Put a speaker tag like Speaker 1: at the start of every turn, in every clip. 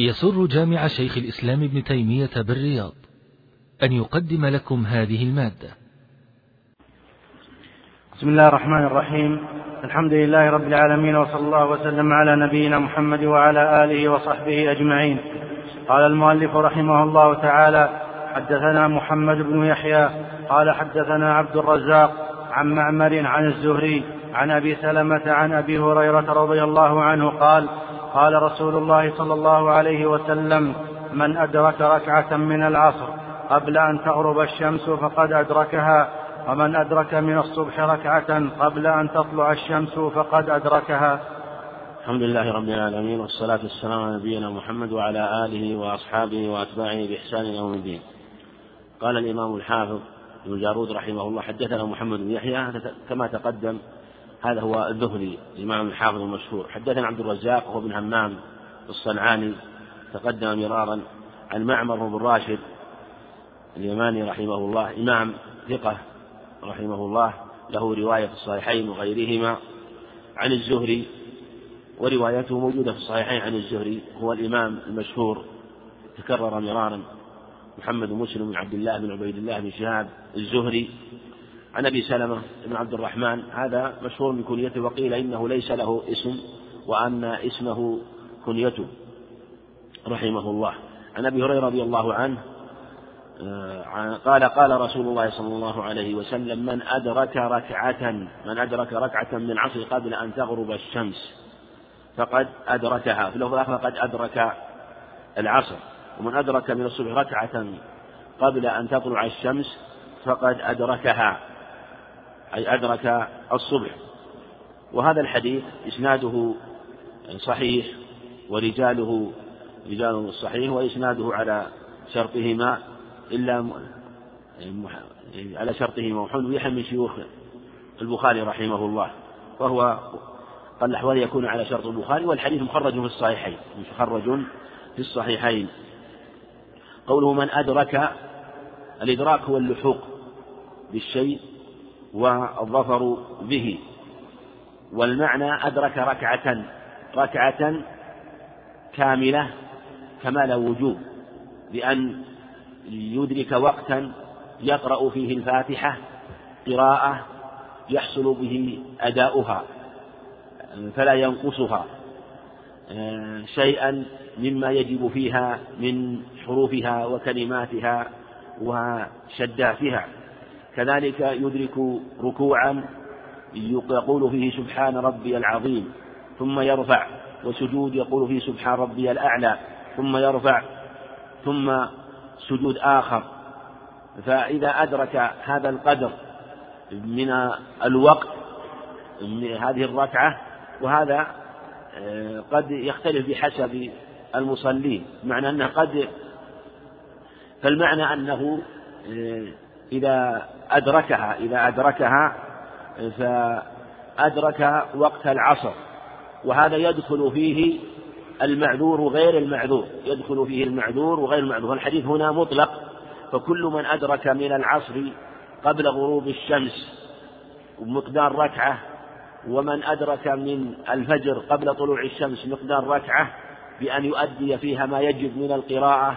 Speaker 1: يسر جامع شيخ الإسلام ابن تيمية بالرياض أن يقدم لكم هذه المادة.
Speaker 2: بسم الله الرحمن الرحيم. الحمد لله رب العالمين وصلى الله وسلم على نبينا محمد وعلى آله وصحبه أجمعين. قال المؤلف رحمه الله تعالى حدثنا محمد بن يحيى قال حدثنا عبد الرزاق عن معمر عن الزهري عن أبي سلمة عن أبي هريرة رضي الله عنه قال قال رسول الله صلى الله عليه وسلم من أدرك ركعة من العصر قبل أن تغرب الشمس فقد أدركها ومن أدرك من الصبح ركعة قبل أن تطلع الشمس فقد أدركها.
Speaker 3: الحمد لله رب العالمين والصلاة والسلام على نبينا محمد وعلى آله وأصحابه وأتباعه بإحسان يوم الدين. قال الإمام الحافظ ابن جارود رحمه الله حدثنا محمد بن يحيى كما تقدم هذا هو الذهلي الإمام الحافظ المشهور. حدثنا عبد الرزاق وهو بن همام الصنعاني تقدم مرارا عن معمر بن راشد اليماني رحمه الله إمام ثقة رحمه الله له رواية في الصحيحين وغيرهما عن الزهري وروايته موجودة في الصحيحين عن الزهري هو الإمام المشهور تكرر مرارا محمد مسلم بن عبد الله بن عبيد الله بن شهاب الزهري. عن أبي سلمة بن عبد الرحمن هذا مشهور بكنيته وقيل إنه ليس له اسم وأن اسمه كنيته رحمه الله. عن أبي هريرة رضي الله عنه آه، قال قال رسول الله صلى الله عليه وسلم من أدرك ركعة من أدرك ركعة من العصر قبل أن تغرب الشمس فقد أدركها. في اللفظ الآخر فقد أدرك العصر. ومن أدرك من الصبح ركعة قبل أن تطلع الشمس فقد أدركها. أي أدرك الصبح. وهذا الحديث إسناده صحيح ورجاله رجال صحيح وإسناده على شرطهما إلا على شرطهما وحلو من شيوخ البخاري رحمه الله. وهو قال الأحوال يكون على شرط البخاري والحديث مخرج في الصحيحين مخرج في الصحيحين. قوله من أدرك الإدراك هو اللحوق بالشيء والظفر به. والمعنى أدرك ركعة ركعة كاملة كمال وجوب بأن يدرك وقتا يقرأ فيه الفاتحة قراءة يحصل به أداؤها فلا ينقصها شيئا مما يجب فيها من حروفها وكلماتها وشداتها. كذلك يدرك ركوعا يقول فيه سبحان ربي العظيم ثم يرفع وسجود يقول فيه سبحان ربي الأعلى ثم يرفع ثم سجود آخر. فإذا أدرك هذا القدر من الوقت من هذه الركعة وهذا آه، قد يختلف بحسب المصلين. معنى أنه قد فالمعنى أنه آه، إذا أدركها إذا أدركها فأدرك وقت العصر. وهذا يدخل فيه المعذور وغير المعذور يدخل فيه المعذور وغير المعذور. الحديث هنا مطلق فكل من أدرك من العصر قبل غروب الشمس مقدار ركعة ومن أدرك من الفجر قبل طلوع الشمس مقدار ركعة بأن يؤدي فيها ما يجب من القراءة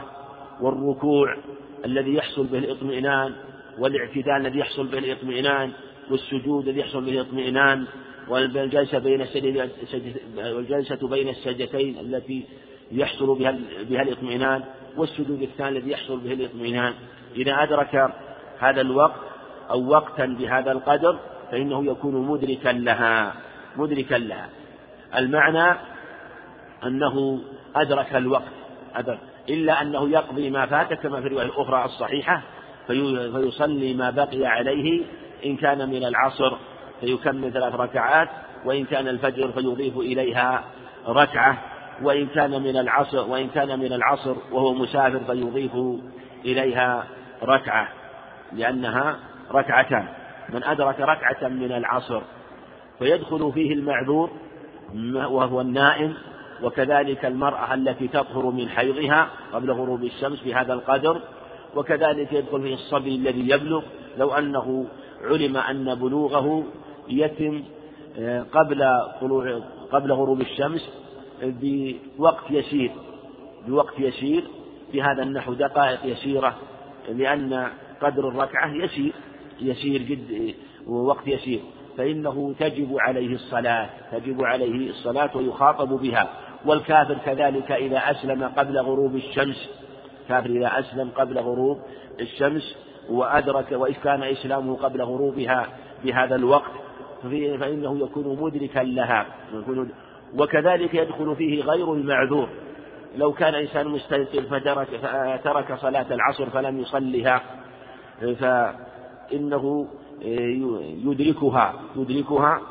Speaker 3: والركوع الذي يحصل به الاطمئنان. والاعتدال الذي يحصل به الاطمئنان والسجود الذي يحصل به الاطمئنان والجلسة بين والجلسة بين السجدتين التي يحصل بها بها الاطمئنان والسجود الثاني الذي يحصل به الاطمئنان. إذا أدرك هذا الوقت أو وقتا بهذا القدر فإنه يكون مدركا لها. مدركا لها. المعنى أنه أدرك الوقت. أدرك. إلا أنه يقضي ما فات كما في الرواية الأخرى الصحيحة فيصلي ما بقي عليه. إن كان من العصر فيكمل ثلاث ركعات وإن كان الفجر فيضيف إليها ركعة وإن كان من العصر وإن كان من العصر وهو مسافر فيضيف إليها ركعة لأنها ركعتان. من أدرك ركعة من العصر فيدخل فيه المعذور وهو النائم وكذلك المرأة التي تطهر من حيضها قبل غروب الشمس بهذا القدر وكذلك يدخل فيه الصبي الذي يبلغ لو أنه علم أن بلوغه يتم قبل طلوع قبل غروب الشمس بوقت يسير بوقت يسير بهذا النحو دقائق يسيرة لأن قدر الركعة يسير يسير جد ووقت يسير. فإنه تجب عليه الصلاة تجب عليه الصلاة ويخاطب بها. والكافر كذلك إذا أسلم قبل غروب الشمس كافر إذا أسلم قبل غروب الشمس وأدرك وإذ كان إسلامه قبل غروبها بهذا الوقت فإنه يكون مدركا لها. وكذلك يدخل فيه غير المعذور. لو كان إنسان مستيقظ فترك ترك صلاة العصر فلم يصلها فإنه يدركها يدركها.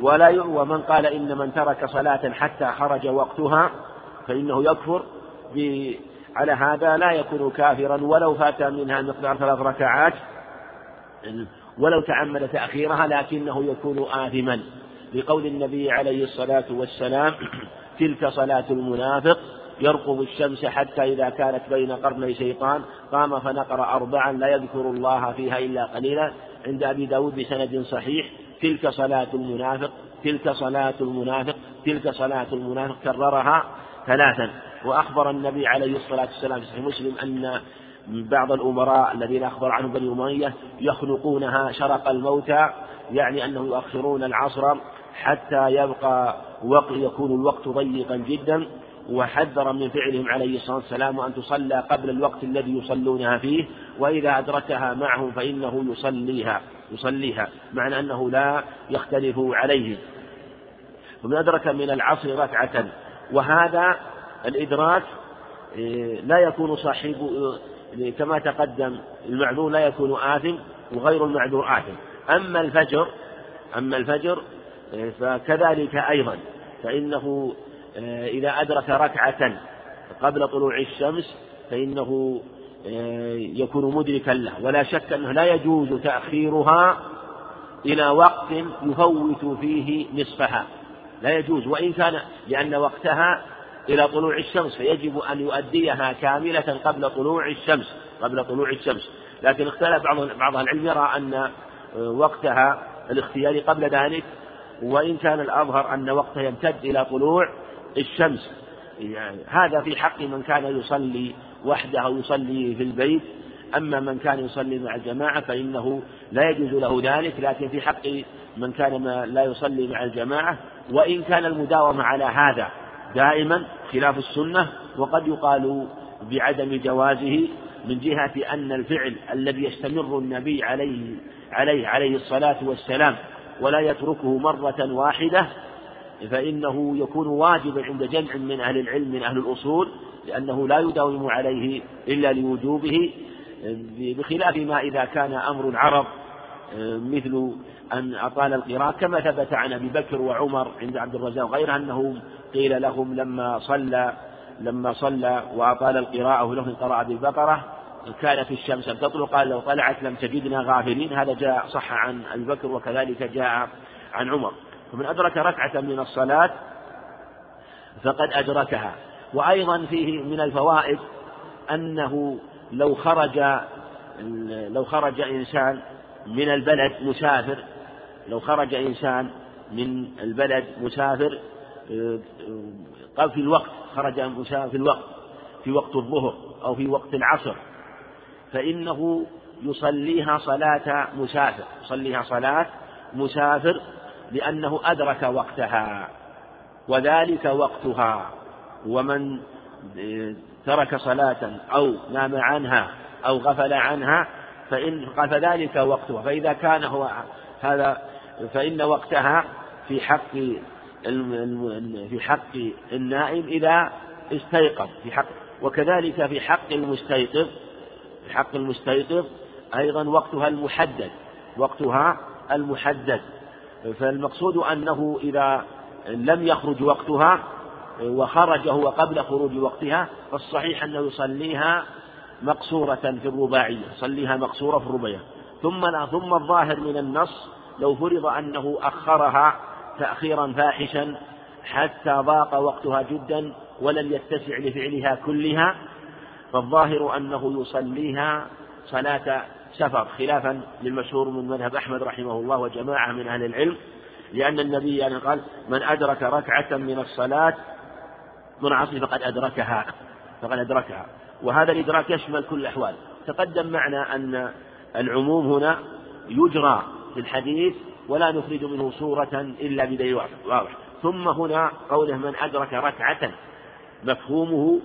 Speaker 3: ولا ومن قال إن من ترك صلاة حتى خرج وقتها فإنه يكفر على هذا لا يكون كافرا ولو فات منها مقدار ثلاث ركعات ولو تعمد تأخيرها لكنه يكون آثما. لقول النبي عليه الصلاة والسلام تلك صلاة المنافق يرقب الشمس حتى إذا كانت بين قرني شيطان قام فنقر أربعا لا يذكر الله فيها إلا قليلا. عند أبي داود بسند صحيح تلك صلاة المنافق تلك صلاة المنافق تلك صلاة المنافق كررها ثلاثا. وأخبر النبي عليه الصلاة والسلام في صحيح مسلم أن بعض الأمراء الذين أخبر عنهم بني أمية يخلقونها شرق الموتى يعني أنهم يؤخرون العصر حتى يبقى وقت يكون الوقت ضيقا جدا وحذر من فعلهم عليه الصلاة والسلام أن تصلى قبل الوقت الذي يصلونها فيه وإذا أدركها معهم فإنه يصليها يصليها معنى أنه لا يختلف عليه. ومن أدرك من العصر ركعة وهذا الإدراك إيه، لا يكون صاحب إيه، كما تقدم المعذور لا يكون آثم وغير المعذور آثم. أما الفجر أما الفجر إيه، فكذلك أيضا فإنه إذا أدرك ركعة قبل طلوع الشمس فإنه يكون مدركا له. ولا شك أنه لا يجوز تأخيرها إلى وقت يفوت فيه نصفها. لا يجوز. وإن كان لأن وقتها إلى طلوع الشمس فيجب أن يؤديها كاملة قبل طلوع الشمس قبل طلوع الشمس. لكن اختلف بعض بعض العلم يرى أن وقتها الاختياري قبل ذلك وإن كان الأظهر أن وقتها يمتد إلى طلوع الشمس. يعني هذا في حق من كان يصلي وحده أو يصلي في البيت. أما من كان يصلي مع الجماعة فإنه لا يجوز له ذلك لكن في حق من كان ما لا يصلي مع الجماعة. وإن كان المداومة على هذا دائما خلاف السنة وقد يقال بعدم جوازه من جهة أن الفعل الذي يستمر النبي عليه عليه عليه الصلاة والسلام ولا يتركه مرة واحدة فإنه يكون واجبا عند جمع من أهل العلم من أهل الأصول لأنه لا يداوم عليه إلا لوجوبه بخلاف ما إذا كان أمر العرب مثل أن أطال القراءة كما ثبت عن أبي بكر وعمر عند عبد الرزاق غير أنه قيل لهم لما صلى لما صلى وأطال القراءة ولهم قراءة بالبقرة كانت الشمس قال لو طلعت لم تجدنا غافلين. هذا جاء صح عن أبي بكر وكذلك جاء عن عمر. فمن أدرك ركعة من الصلاة فقد أدركها. وأيضا فيه من الفوائد أنه لو خرج لو خرج إنسان من البلد مسافر لو خرج إنسان من البلد مسافر قال في الوقت خرج مسافر في الوقت في وقت الظهر أو في وقت العصر. فإنه يصليها صلاة مسافر يصليها صلاة مسافر لأنه أدرك وقتها وذلك وقتها. ومن ترك صلاة أو نام عنها أو غفل عنها فإن فذلك وقتها. فإذا كان هو هذا فإن وقتها في حق في حق النائم إذا استيقظ في حق وكذلك في حق المستيقظ في حق المستيقظ أيضا وقتها المحدد وقتها المحدد. فالمقصود أنه إذا لم يخرج وقتها وخرج هو قبل خروج وقتها فالصحيح أنه يصليها مقصورة في الرباعية يصليها مقصورة في الرباعية. ثم ثم الظاهر من النص لو فرض أنه أخرها تأخيرا فاحشا حتى ضاق وقتها جدا ولم يتسع لفعلها كلها فالظاهر أنه يصليها صلاة سفر خلافا للمشهور من مذهب أحمد رحمه الله وجماعة من أهل العلم لأن النبي يعني قال من أدرك ركعة من الصلاة من عصر فقد أدركها فقد أدركها. وهذا الإدراك يشمل كل الأحوال. تقدم معنا أن العموم هنا يجرى في الحديث ولا نخرج منه صورة إلا بدليل واضح. ثم هنا قوله من أدرك ركعة مفهومه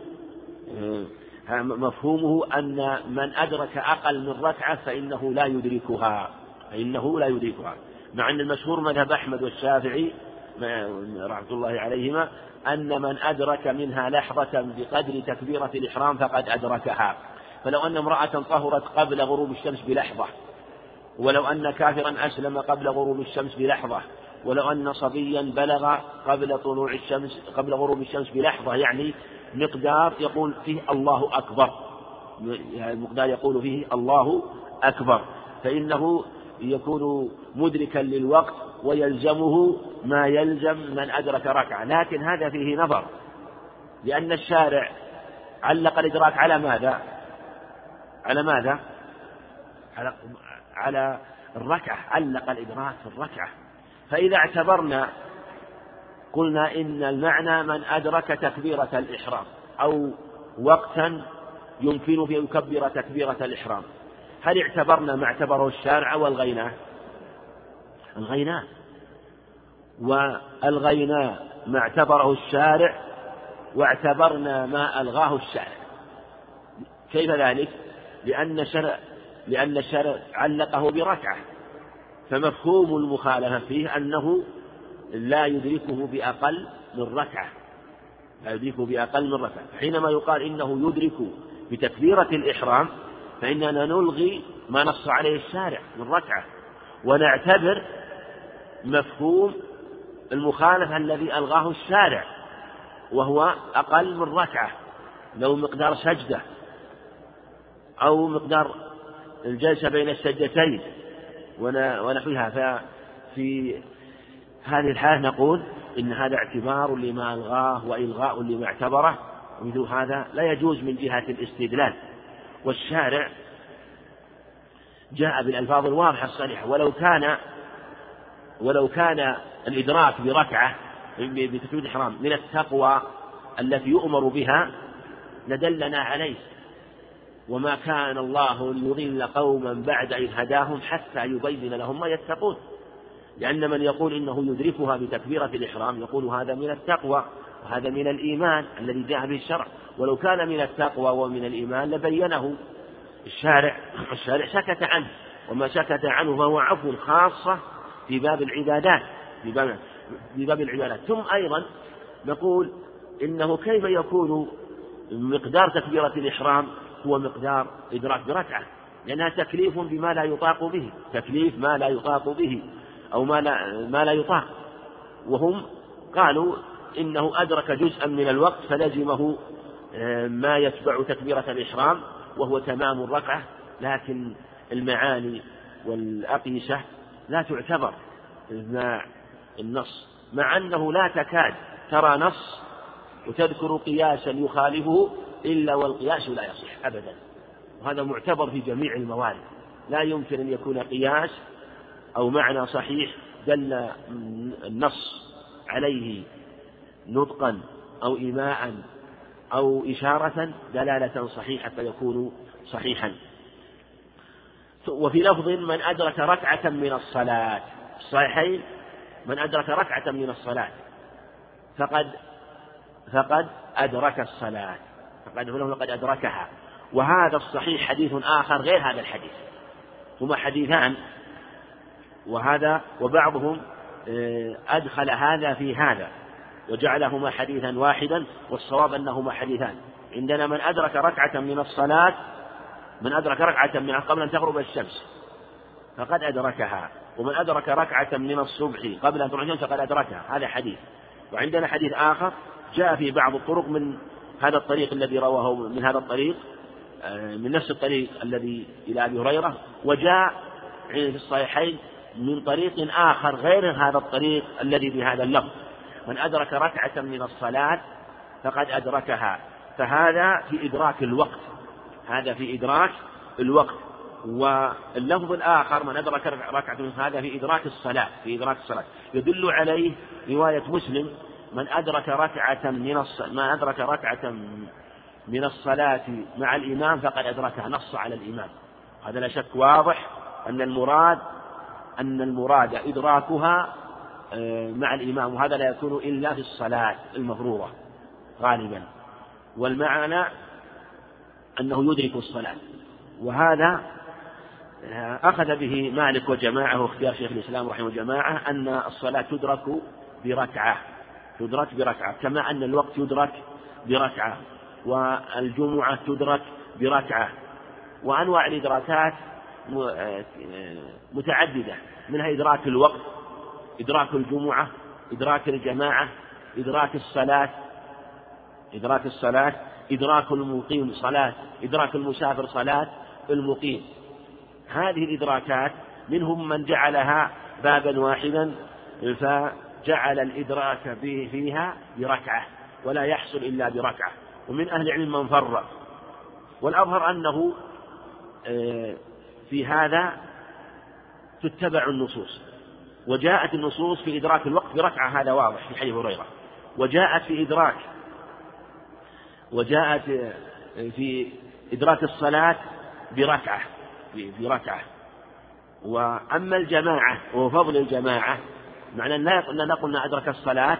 Speaker 3: مفهومه أن من أدرك أقل من ركعة فإنه لا يدركها فإنه لا يدركها. مع أن المشهور مذهب أحمد والشافعي رحمة الله عليهما أن من أدرك منها لحظة بقدر تكبيرة الإحرام فقد أدركها. فلو أن امرأة طهرت قبل غروب الشمس بلحظة ولو أن كافرا أسلم قبل غروب الشمس بلحظة ولو أن صبيا بلغ قبل طلوع الشمس قبل غروب الشمس بلحظة يعني مقدار يقول فيه الله أكبر مقدار يقول فيه الله أكبر فإنه يكون مدركا للوقت ويلزمه ما يلزم من أدرك ركعة لكن هذا فيه نظر لأن الشارع علق الإدراك على ماذا؟ على ماذا؟ على على الركعة علق الإدراك في الركعة. فإذا اعتبرنا قلنا إن المعنى من أدرك تكبيرة الإحرام أو وقتا يمكن فيه يكبر تكبيرة الإحرام. هل اعتبرنا ما اعتبره الشارع والغيناه الغيناه والغيناه ما اعتبره الشارع واعتبرنا ما ألغاه الشارع. كيف ذلك؟ لأن شرع لأن الشارع علقه بركعة فمفهوم المخالفة فيه أنه لا يدركه بأقل من ركعة لا يدركه بأقل من ركعة حينما يقال إنه يدرك بتكبيرة الإحرام فإننا نلغي ما نص عليه الشارع من ركعة ونعتبر مفهوم المخالفة الذي ألغاه الشارع وهو أقل من ركعة لو مقدار سجدة أو مقدار الجلسة بين السجدتين ونحوها. ففي هذه الحالة نقول إن هذا اعتبار لما ألغاه وإلغاء لما اعتبره. ومثل هذا لا يجوز من جهة الاستدلال. والشارع جاء بالألفاظ الواضحة الصريحة. ولو كان ولو كان الإدراك بركعة بتكبير الإحرام من التقوى التي يؤمر بها لدلنا عليه. وما كان الله ليضل قوما بعد إذ هداهم حتى يبين لهم ما يتقون. لأن من يقول إنه يدركها بتكبيرة الإحرام يقول هذا من التقوى وهذا من الإيمان الذي جاء به الشرع. ولو كان من التقوى ومن الإيمان لبينه. الشارع الشارع سكت عنه وما سكت عنه فهو عفو خاصة في باب العبادات في باب في باب العبادات. ثم أيضا نقول إنه كيف يكون مقدار تكبيرة الإحرام هو مقدار إدراك بركعة لأنها تكليف بما لا يطاق به تكليف ما لا يطاق به أو ما لا, ما لا يطاق. وهم قالوا إنه أدرك جزءا من الوقت فلزمه آه، ما يتبع تكبيرة الإحرام وهو تمام الركعة. لكن المعاني والأقيسة لا تعتبر مع النص مع أنه لا تكاد ترى نص وتذكر قياسا يخالفه إلا والقياس لا يصح أبدا. وهذا معتبر في جميع الموارد. لا يمكن أن يكون قياس أو معنى صحيح دل النص عليه نطقا أو إيماء أو إشارة دلالة صحيحة فيكون صحيحا. وفي لفظ من أدرك ركعة من الصلاة الصحيحين من أدرك ركعة من الصلاة فقد فقد أدرك الصلاة. فقد فقد أدركها. وهذا الصحيح حديث آخر غير هذا الحديث. هما حديثان. وهذا وبعضهم آه، أدخل هذا في هذا. وجعلهما حديثا واحدا والصواب أنهما حديثان. عندنا من أدرك ركعة من الصلاة من أدرك ركعة من قبل أن تغرب الشمس فقد أدركها. ومن أدرك ركعة من الصبح قبل أن تغرب الشمس فقد أدركها. هذا حديث. وعندنا حديث آخر جاء في بعض الطرق من هذا الطريق الذي رواه من هذا الطريق آه، من نفس الطريق الذي إلى أبي هريرة وجاء في الصحيحين من طريق آخر غير هذا الطريق الذي بهذا اللفظ. من أدرك ركعة من الصلاة فقد أدركها. فهذا في إدراك الوقت. هذا في إدراك الوقت. واللفظ الآخر من أدرك ركعة من هذا في إدراك الصلاة في إدراك الصلاة. يدل عليه رواية مسلم من أدرك ركعة من الص... من أدرك ركعة من الصلاة مع الإمام فقد أدركها نص على الإمام. هذا لا شك واضح أن المراد أن المراد إدراكها آه، مع الإمام وهذا لا يكون إلا في الصلاة المفروضة غالبا. والمعنى أنه يدرك الصلاة وهذا آه، أخذ به مالك وجماعة وأختيار شيخ الإسلام رحمه جماعة أن الصلاة تدرك بركعة. تدرك بركعة كما أن الوقت يدرك بركعة والجمعة تدرك بركعة. وأنواع الإدراكات متعددة منها إدراك الوقت إدراك الجمعة إدراك الجماعة إدراك الصلاة إدراك الصلاة إدراك المقيم صلاة إدراك المسافر صلاة المقيم. هذه الإدراكات منهم من جعلها بابا واحدا فجعل الإدراك فيها بركعة ولا يحصل إلا بركعة. ومن أهل العلم من فرق والأظهر أنه آه، في هذا تتبع النصوص. وجاءت النصوص في إدراك الوقت بركعة هذا واضح في حديث هريرة. وجاءت في إدراك وجاءت في إدراك الصلاة بركعة بركعة. وأما الجماعة وفضل الجماعة معنى لا نقول أدرك الصلاة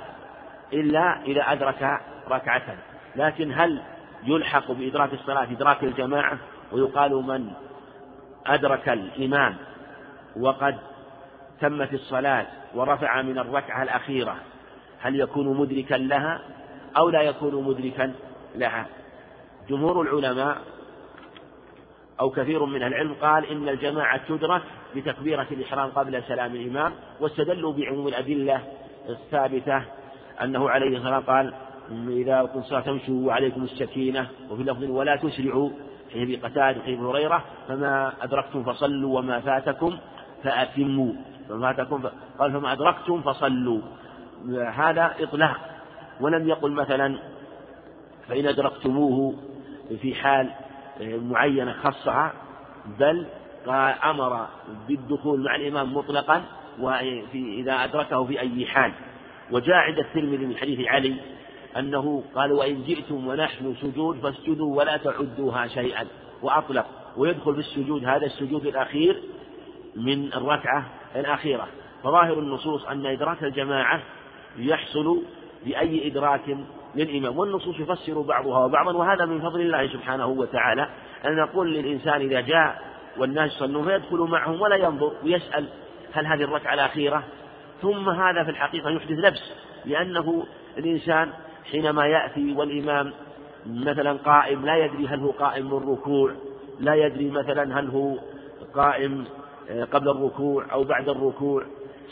Speaker 3: إلا إذا أدرك ركعة. لكن هل يلحق بإدراك الصلاة إدراك الجماعة ويقال من أدرك الإمام وقد تمت الصلاة ورفع من الركعة الأخيرة هل يكون مدركا لها أو لا يكون مدركا لها؟ جمهور العلماء أو كثير من العلم قال إن الجماعة تدرك بتكبيرة الإحرام قبل سلام الإمام واستدلوا بعموم الأدلة الثابتة أنه عليه الصلاة قال إذا كنت تمشوا وعليكم السكينة وفي لفظ ولا تسرعوا في قتادة في هريرة فما أدركتم فصلوا وما فاتكم فأتموا. فما فاتكم قال فما أدركتم فصلوا. هذا إطلاق. ولم يقل مثلا فإن أدركتموه في حال معينة خصها بل أمر بالدخول مع الإمام مطلقا وفي إذا أدركه في أي حال. وجاء عند الترمذي من حديث علي أنه قال وإن جئتم ونحن سجود فاسجدوا ولا تعدوها شيئا. وأطلق. ويدخل في السجود هذا السجود الأخير من الركعة الأخيرة. فظاهر النصوص أن إدراك الجماعة يحصل بأي إدراك للإمام والنصوص يفسر بعضها وبعضا وهذا من فضل الله سبحانه وتعالى. أن نقول للإنسان إذا جاء والناس يصلون فيدخل معهم ولا ينظر ويسأل هل هذه الركعة الأخيرة؟ ثم هذا في الحقيقة يحدث لبس لأنه الإنسان حينما يأتي والإمام مثلا قائم لا يدري هل هو قائم من الركوع لا يدري مثلا هل هو قائم آه، قبل الركوع أو بعد الركوع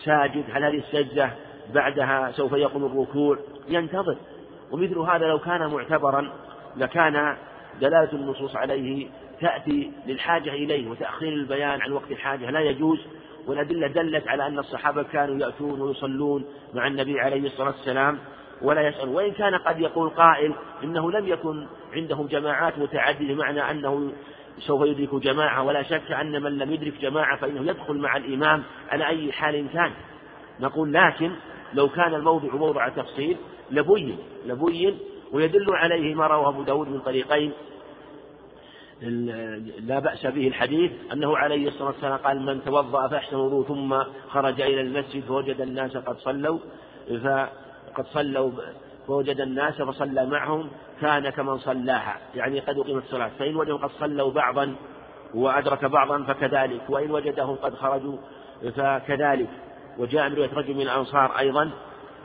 Speaker 3: ساجد هل هذه السجدة بعدها سوف يقوم الركوع؟ ينتظر. ومثل هذا لو كان معتبرا لكان دلالة النصوص عليه تأتي للحاجة إليه وتأخير البيان عن وقت الحاجة. لا يجوز والأدلة دلت على أن الصحابة كانوا يأتون ويصلون مع النبي عليه الصلاة والسلام ولا يسأل. وإن كان قد يقول قائل إنه لم يكن عندهم جماعات متعددة معنى أنه سوف يدرك جماعة ولا شك أن من لم يدرك جماعة فإنه يدخل مع الإمام على أي حال كان. نقول لكن لو كان الموضع موضع تفصيل لبين لبين ويدل عليه ما رواه أبو داود من طريقين. لا بأس به الحديث أنه عليه الصلاة والسلام قال من توضأ فأحسن وضوء ثم خرج إلى المسجد فوجد الناس قد صلوا فقد صلوا فوجد الناس فصلى معهم كان كمن صلاها. يعني قد أقيمت الصلاة. فإن وجدوا قد صلوا بعضا وأدرك بعضا فكذلك وإن وجدهم قد خرجوا فكذلك. وجاء من رواية رجل من الأنصار أيضا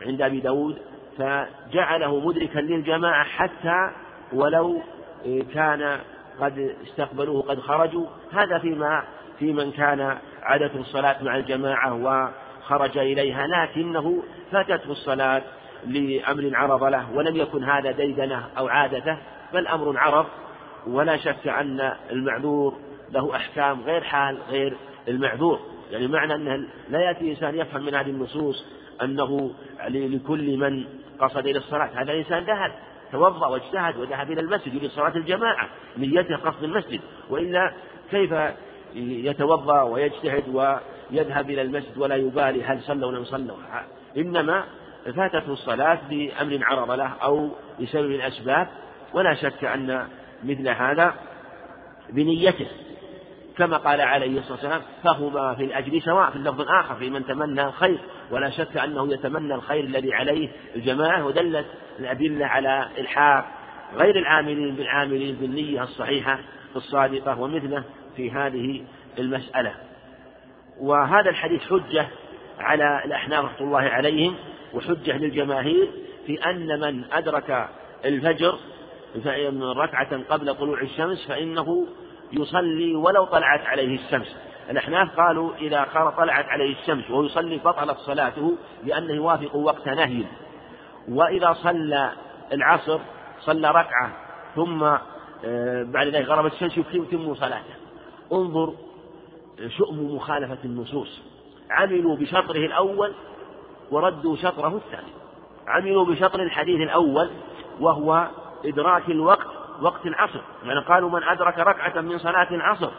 Speaker 3: عند أبي داود فجعله مدركا للجماعة حتى ولو كان قد استقبلوه قد خرجوا. هذا فيما في من كان عادته الصلاة مع الجماعة وخرج إليها لكنه فاتته الصلاة لأمر عرض له ولم يكن هذا ديدنة أو عادته بل أمر عرض. ولا شك أن المعذور له أحكام غير حال غير المعذور. يعني معنى أنه لا يأتي إنسان يفهم من هذه النصوص أنه لكل من قصد إلى الصلاة. هذا إنسان ذهب توضأ واجتهد وذهب إلى المسجد يريد صلاة الجماعة نيته قصد المسجد. وإلا كيف يتوضأ ويجتهد ويذهب إلى المسجد ولا يبالي هل صلوا أو لم صلوا إنما فاتته الصلاة بأمر عرض له أو بسبب الأسباب ولا شك أن مثل هذا بنيته. كما قال عليه الصلاة والسلام فهما في الأجر سواء في اللفظ الآخر في من تمنى الخير ولا شك أنه يتمنى الخير الذي عليه الجماعة ودلت الأدلة على إلحاق غير العاملين بالعاملين بالنية الصحيحة الصادقة ومثله في هذه المسألة. وهذا الحديث حجة على الأحناف رحمة الله عليهم وحجة للجماهير في أن من أدرك الفجر ركعة قبل طلوع الشمس فإنه يصلي ولو طلعت عليه الشمس. الأحناف قالوا إذا طلعت عليه الشمس وهو يصلي بطلت صلاته لأنه يوافق وقت نهي. وإذا صلى العصر صلى ركعة ثم آه، بعد ذلك غربت الشمس يتم صلاته. انظر شؤم مخالفة النصوص. عملوا بشطره الأول وردوا شطره الثاني. عملوا بشطر الحديث الأول وهو إدراك الوقت وقت العصر يعني قالوا من أدرك ركعة من صلاة العصر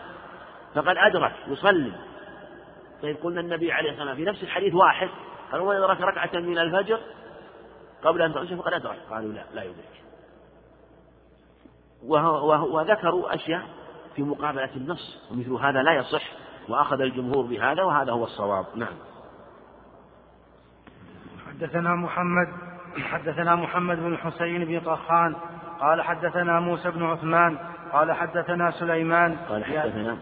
Speaker 3: فقد أدرك يصلي. طيب قلنا النبي عليه الصلاة والسلام في نفس الحديث واحد قالوا من أدرك ركعة من الفجر قبل أن تغشى فقد أدرك قالوا لا لا يدرك. وذكروا أشياء في مقابلة النص ومثل هذا لا يصح وأخذ الجمهور بهذا وهذا هو الصواب. نعم.
Speaker 2: حدثنا محمد حدثنا محمد بن حسين بن طخان قال حدثنا موسى بن عثمان قال حدثنا سليمان.
Speaker 3: قال حدثنا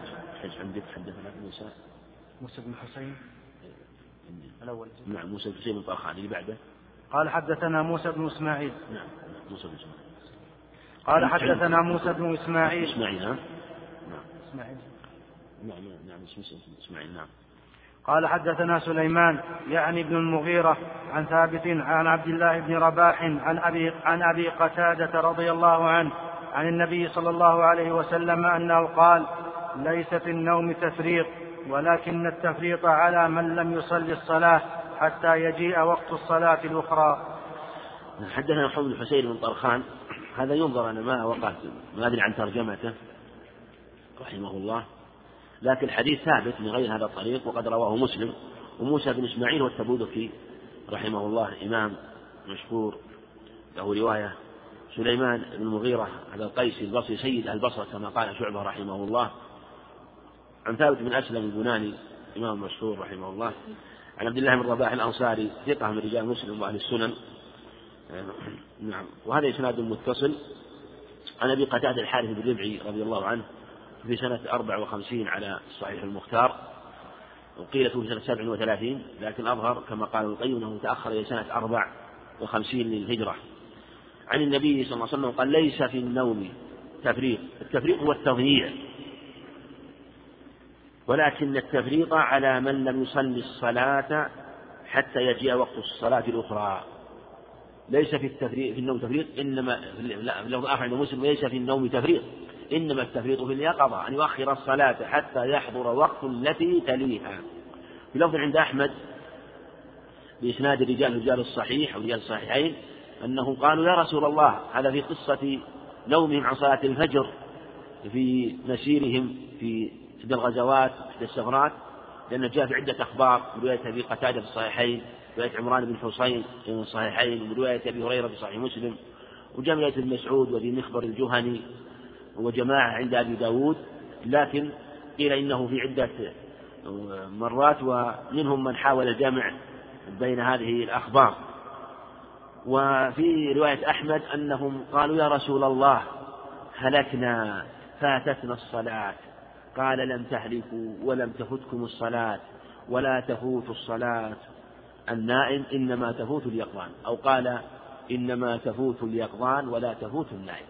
Speaker 3: عندك حدثنا موسى.
Speaker 2: موسى بن حسين.
Speaker 3: الأول. نعم موسى بن حسين بن طخان اللي بعده.
Speaker 2: قال حدثنا موسى بن إسماعيل.
Speaker 3: نعم موسى بن إسماعيل.
Speaker 2: قال حدثنا موسى بن إسماعيل.
Speaker 3: إسماعيل ها؟ نعم.
Speaker 2: إسماعيل.
Speaker 3: نعم نعم إسماعيل نعم.
Speaker 2: قال حدثنا سليمان يعني ابن المغيرة عن ثابت عن عبد الله بن رباح عن أبي, عن أبي قتادة رضي الله عنه عن النبي صلى الله عليه وسلم أنه قال ليس في النوم تفريط ولكن التفريط على من لم يصلي الصلاة حتى يجيء وقت الصلاة الأخرى.
Speaker 3: حدثنا محمد بن حسين بن طرخان هذا ينظر أنا ما وقعت ما أدري عن ترجمته رحمه الله. لكن الحديث ثابت من غير هذا الطريق وقد رواه مسلم. وموسى بن إسماعيل والتبوذكي رحمه الله إمام مشهور له رواية. سليمان بن المغيرة هذا القيسي البصري سيد البصرة كما قال شعبة رحمه الله. عن ثابت بن أسلم البناني إمام مشهور رحمه الله. عن عبد الله بن رباح الأنصاري ثقة من رجال مسلم وأهل السنن. نعم. وهذا إسناد متصل. عن أبي قتادة الحارث بن ربعي رضي الله عنه في سنة أربع وخمسين على الصحيح المختار وقيل في سنة سبع وثلاثين لكن أظهر كما قال ابن القيم أنه تأخر إلى سنة أربع وخمسين للهجرة. عن النبي صلى الله عليه وسلم قال ليس في النوم تفريط التفريط هو التضييع ولكن التفريط على من لم يصلي الصلاة حتى يجيء وقت الصلاة الأخرى. ليس في التفريط في النوم تفريط إنما لا لو آخر عند مسلم ليس في النوم تفريط إنما التفريط في اليقظة أن يؤخر الصلاة حتى يحضر وقت التي تليها. في لفظ عند أحمد بإسناد رجال رجال الصحيح أو رجال الصحيحين أنهم قالوا يا رسول الله هذا في قصة نومهم عن صلاة الفجر في مسيرهم في إحدى الغزوات إحدى السفرات لأن جاء في عدة أخبار رواية أبي قتادة في الصحيحين رواية عمران بن حصين في الصحيحين ورواية أبي هريرة في صحيح مسلم وجاء رواية ابن مسعود وأبي مخبر الجهني وجماعة عند أبي داود لكن قيل إنه في عدة مرات ومنهم من حاول الجمع بين هذه الأخبار. وفي رواية أحمد أنهم قالوا يا رسول الله هلكنا فاتتنا الصلاة. قال لم تهلكوا ولم تفتكم الصلاة ولا تفوت الصلاة. النائم إنما تفوت اليقظان أو قال إنما تفوت اليقظان ولا تفوت النائم.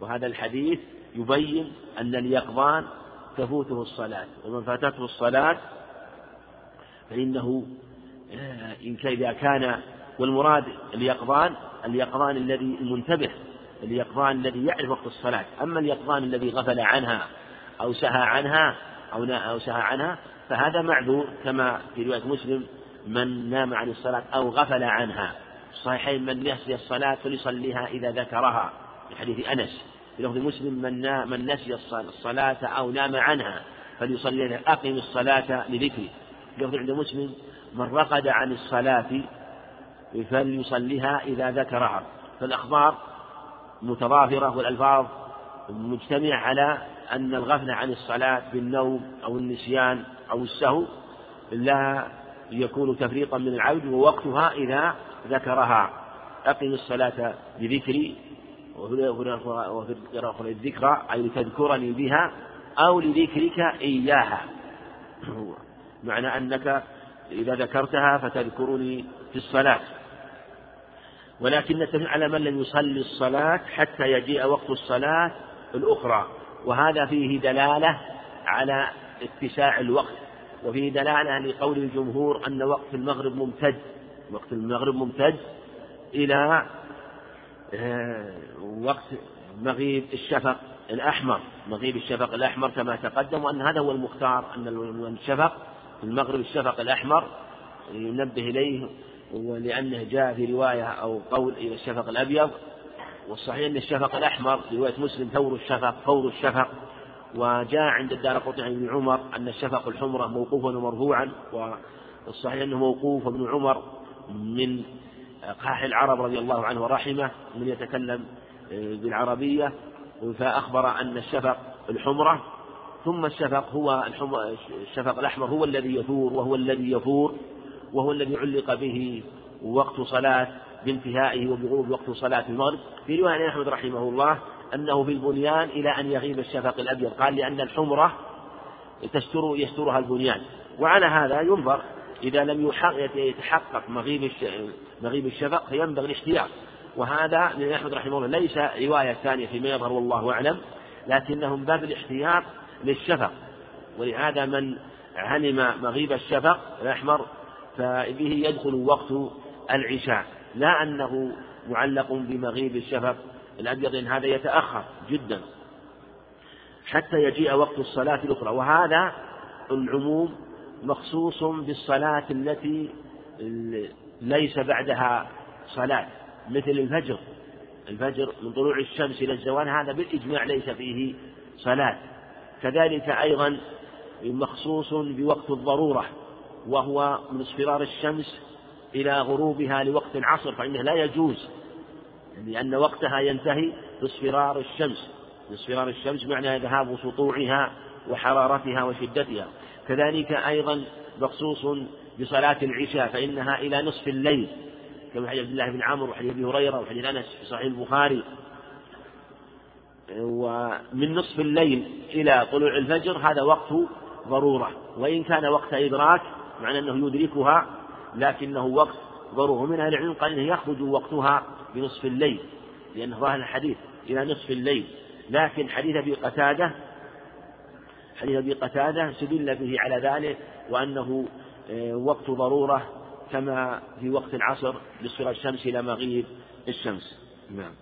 Speaker 3: وهذا الحديث يبين أن اليقظان تفوته الصلاة ومن فاتته الصلاة فإنه آه، إن إذا كان والمراد اليقظان اليقظان الذي المنتبه اليقظان الذي يعرف وقت الصلاة. أما اليقظان الذي غفل عنها أو سهى عنها أو أو سهى عنها فهذا معذور كما في رواية مسلم من نام عن الصلاة أو غفل عنها. الصحيحين من نسي الصلاة فليصليها إذا ذكرها. في حديث أنس في لفظ مسلم من من نسي الصلاة أو نام عنها فليصلي أقم الصلاة لذكري لفظ عند مسلم من رقد عن الصلاة فليصليها إذا ذكرها. فالأخبار متضافرة والألفاظ مجتمعة على أن الغفلة عن الصلاة بالنوم أو النسيان أو السهو لا يكون تفريطا من العبد ووقتها إذا ذكرها. أقم الصلاة بذكري وفي الذكرى أي لتذكرني بها أو لذكرك إياها. معنى أنك إذا ذكرتها فتذكرني في الصلاة. ولكن على من لم يصلي الصلاة حتى يجيء وقت الصلاة الأخرى. وهذا فيه دلالة على اتساع الوقت. وفيه دلالة لقول الجمهور أن وقت المغرب ممتد. وقت المغرب ممتد إلى وقت مغيب الشفق الأحمر مغيب الشفق الأحمر كما تقدم وأن هذا هو المختار أن الشفق المغرب الشفق الأحمر ينبه إليه ولأنه جاء في رواية أو قول إلى الشفق الأبيض والصحيح أن الشفق الأحمر في رواية مسلم ثور الشفق فور الشفق وجاء عند الدار قطع بن عمر أن الشفق الحمرة موقوفا ومرفوعا والصحيح أنه موقوف ابن عمر من قاح العرب رضي الله عنه ورحمه من يتكلم آه، بالعربية. فأخبر أن الشفق الحمرة ثم الشفق هو الشفق الأحمر هو الذي يثور وهو الذي يفور وهو الذي علق به وقت صلاة بانتهائه وبغروب وقت صلاة المغرب. في رواية أحمد رحمه الله أنه في البنيان إلى أن يغيب الشفق الأبيض. قال لأن الحمرة تستر يسترها البنيان. وعلى هذا ينظر إذا لم يتحقق مغيب مغيب الشفق فينبغي الاحتياط وهذا من أحمد رحمه الله ليس رواية ثانية فيما يظهر والله أعلم لكنه من باب الاحتياط للشفق. ولهذا من علم مغيب الشفق الأحمر فبه يدخل وقت العشاء. لا أنه معلق بمغيب الشفق الأبيض إن هذا يتأخر جدا. حتى يجيء وقت الصلاة الأخرى. وهذا العموم مخصوص بالصلاة التي ليس بعدها صلاة مثل الفجر. الفجر من طلوع الشمس إلى الزوال هذا بالإجماع ليس فيه صلاة. كذلك أيضا مخصوص بوقت الضرورة وهو من اصفرار الشمس إلى غروبها لوقت العصر فإنه لا يجوز لأن وقتها ينتهي باصفرار الشمس. باصفرار الشمس معنى ذهاب سطوعها وحرارتها وشدتها. كذلك أيضا مخصوص بصلاة العشاء فإنها إلى نصف الليل. كما حديث عبد الله بن عمرو وحديث أبي هريرة وحديث أنس في صحيح البخاري. ومن نصف الليل إلى طلوع الفجر هذا وقت ضرورة. وإن كان وقت إدراك معنى أنه يدركها لكنه وقت ضرورة. من أهل العلم قال إنه يخرج وقتها بنصف الليل لأنه ظاهر الحديث إلى نصف الليل. لكن حديث أبي قتادة حديث أبي قتادة استدل به على ذلك وأنه آه، وقت ضرورة كما في وقت العصر لصغر الشمس إلى مغيب الشمس. نعم.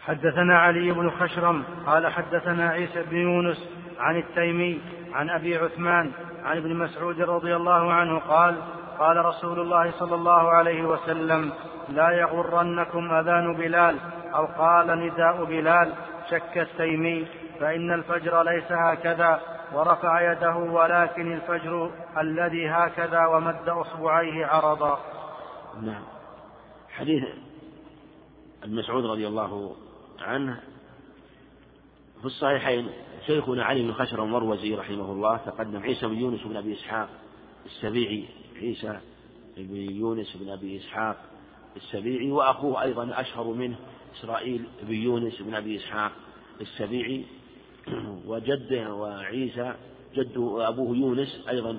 Speaker 2: حدثنا علي بن خشرم قال حدثنا عيسى بن يونس عن التيمي عن أبي عثمان عن ابن مسعود رضي الله عنه قال قال رسول الله صلى الله عليه وسلم لا يغرنكم أذان بلال أو قال نداء بلال. شك التيمي. فإن الفجر ليس هكذا ورفع يده ولكن الفجر الذي هكذا ومد أصبعيه عرضا.
Speaker 3: نعم. حديث ابن مسعود رضي الله عنه في الصحيحين شيخنا علي بن خشر المروزي رحمه الله تقدم عيسى بن يونس بن أبي إسحاق السبيعي عيسى بن يونس بن أبي إسحاق السبيعي وأخوه أيضا أشهر منه إسرائيل بن يونس بن أبي إسحاق السبيعي. وجده وعيسى جده أبوه يونس أيضا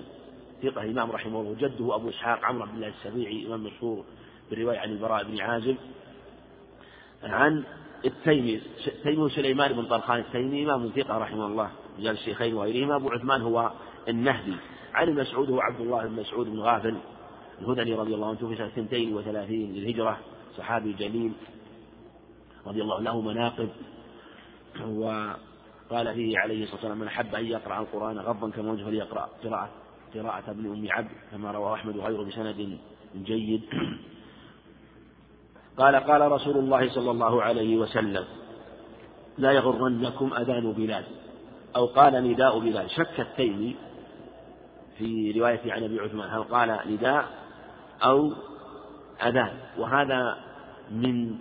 Speaker 3: ثقة إمام رحمه الله وجده أبو إسحاق عمرو بن الله السبيعي إمام مشهور بالرواية عن البراء بن عازب. عن التيمي تيمي سليمان بن طرخان التيمي إمام ثقة رحمه الله رجال الشيخين وغيرهما. أبو عثمان هو النهدي. عن مسعود هو عبد الله بن مسعود بن غافل الهذلي رضي الله عنه في سنة 32 للهجرة. صحابي جليل رضي الله له مناقب. وقال فيه عليه الصلاة والسلام من أحب أن يقرأ القرآن غضا كما وجه فليقرأ قراءة قراءة ابن أم عبد كما رواه أحمد وغيره بسند جيد. قال قال رسول الله صلى الله عليه وسلم لا يغرنكم أذان بلال. أو قال نداء بلال. شك التيمي في رواية عن أبي عثمان هل قال نداء أو أذان؟ وهذا من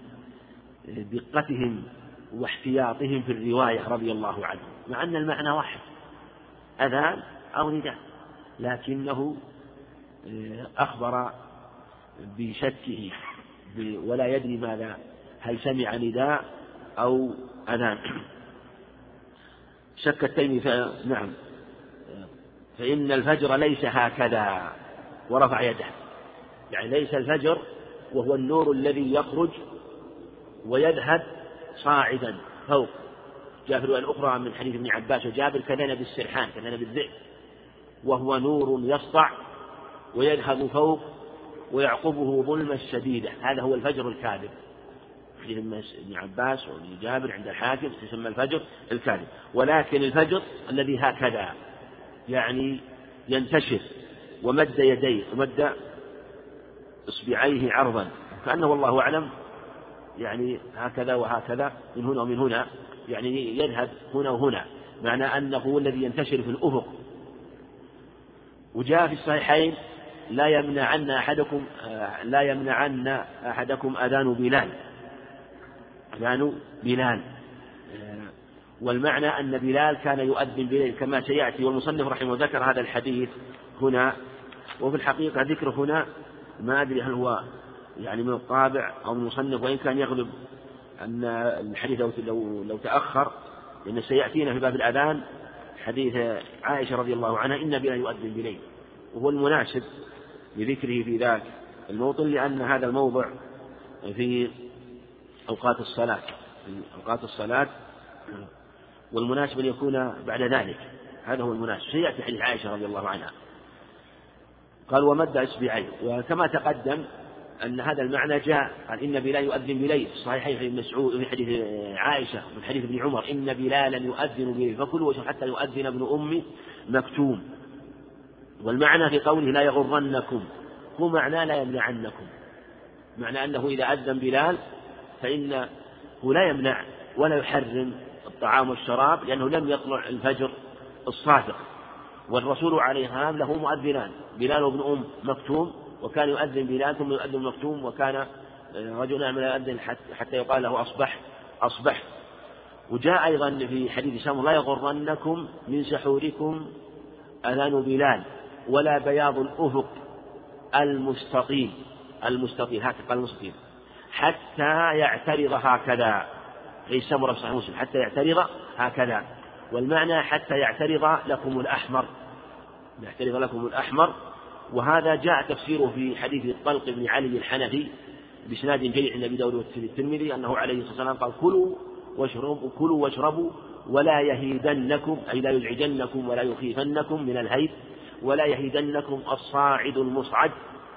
Speaker 3: دقتهم واحتياطهم في الرواية رضي الله عنهم مع أن المعنى واحد أذان أو نداء لكنه آه، أخبر بشكه ولا يدري ماذا هل سمع نداء أو أذان. شك التيمي نعم فإن الفجر ليس هكذا ورفع يده. يعني ليس الفجر وهو النور الذي يخرج ويذهب صاعدا فوق. جاء في الرواية الأخرى من حديث ابن عباس وجابر كذنب السرحان كذنب الذئب وهو نور يسطع ويذهب فوق ويعقبه ظلمة الشديدة هذا هو الفجر الكاذب. حديث ابن عباس وابن جابر عند الحاكم يسمى الفجر الكاذب. ولكن الفجر الذي هكذا يعني ينتشر ومد يديه ومد إصبعيه عرضا. كأنه والله أعلم يعني هكذا وهكذا من هنا ومن هنا يعني يذهب هنا وهنا معنى أنه هو الذي ينتشر في الأفق. وجاء في الصحيحين لا يمنعن أحدكم لا يمنعن أحدكم أذان بلال. أذان بلال. والمعنى أن بلال كان يؤذن بليل كما سيأتي والمصنف رحمه ذكر هذا الحديث هنا. وفي الحقيقة ذكر هنا ما أدري هل هو يعني من الطابع أو المصنف وإن كان يغلب أن الحديث لو, لو, لو تأخر لأن سيأتينا في باب الأذان حديث عائشة رضي الله عنها إن بلال يؤذن بليل. وهو المناسب لذكره في ذاك الموطن لأن هذا الموضع في أوقات الصلاة في أوقات الصلاة والمناسب أن يكون بعد ذلك. هذا هو المناسب. سيأتي حديث عائشة رضي الله عنها. قال ومد إصبعيه وكما تقدم أن هذا المعنى جاء قال إن بلال يؤذن بليل صحيحين في مسعود في حديث عائشة من حديث ابن عمر إن بلالا يؤذن بليل فكلوا حتى يؤذن ابن أم مكتوم. والمعنى في قوله لا يغرنكم هو معنى لا يمنعنكم. معنى أنه إذا أذن بلال فإنه لا يمنع ولا يحرم الطعام والشراب لأنه لم يطلع الفجر الصادق. والرسول عليه السلام له مؤذنان بلال وابن أم مكتوم وكان يؤذن بلال ثم يؤذن مكتوم وكان رجل يعمل يؤذن حتى يقال له أصبح أصبح. وجاء أيضا في حديث سام لا يغرنكم من سحوركم أذان بلال ولا بياض الأفق المستطيل المستطيل هكذا قال المستطيل حتى يعترض هكذا. في سمرة صحيح مسلم؟ حتى يعترض هكذا. والمعنى حتى يعترض لكم الأحمر. يعترض لكم الأحمر وهذا جاء تفسيره في حديث الطلق بن علي الحنفي بإسناد جيد عند أبي داود والترمذي أنه عليه الصلاة والسلام قال كلوا واشربوا كلوا واشربوا ولا يهيدنكم أي لا يزعجنكم ولا يخيفنكم من الهيد ولا يهيدنكم الصاعد المصعد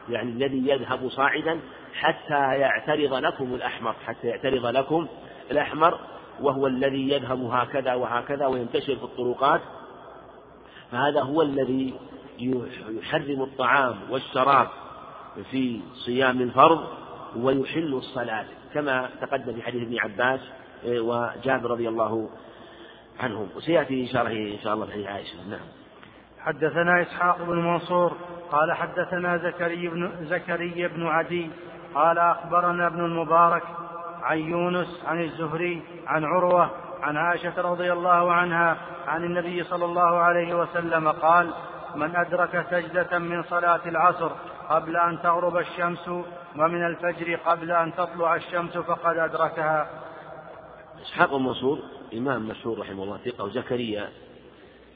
Speaker 3: يعني الذي يذهب صاعدا حتى يعترض لكم الأحمر حتى يعترض لكم الأحمر وهو الذي يذهب هكذا وهكذا وينتشر في الطرقات. فهذا هو الذي يحرم الطعام والشراب في صيام الفرض ويحل الصلاة كما تقدم في حديث ابن عباس إيه، وجابر رضي الله عنهم. وسيأتي شرحه إن شاء الله في عائشة. نعم.
Speaker 2: حدثنا إسحاق بن منصور قال حدثنا زكريا بن زكريا بن عدي قال أخبرنا ابن المبارك عن يونس عن الزهري عن عروة عن عائشة رضي الله عنها عن النبي صلى الله عليه وسلم قال من أدرك سجدة من صلاة العصر قبل أن تغرب الشمس ومن الفجر قبل أن تطلع الشمس فقد أدركها.
Speaker 3: إسحاق المنصور إمام مشهور رحمه الله ثقة زكريا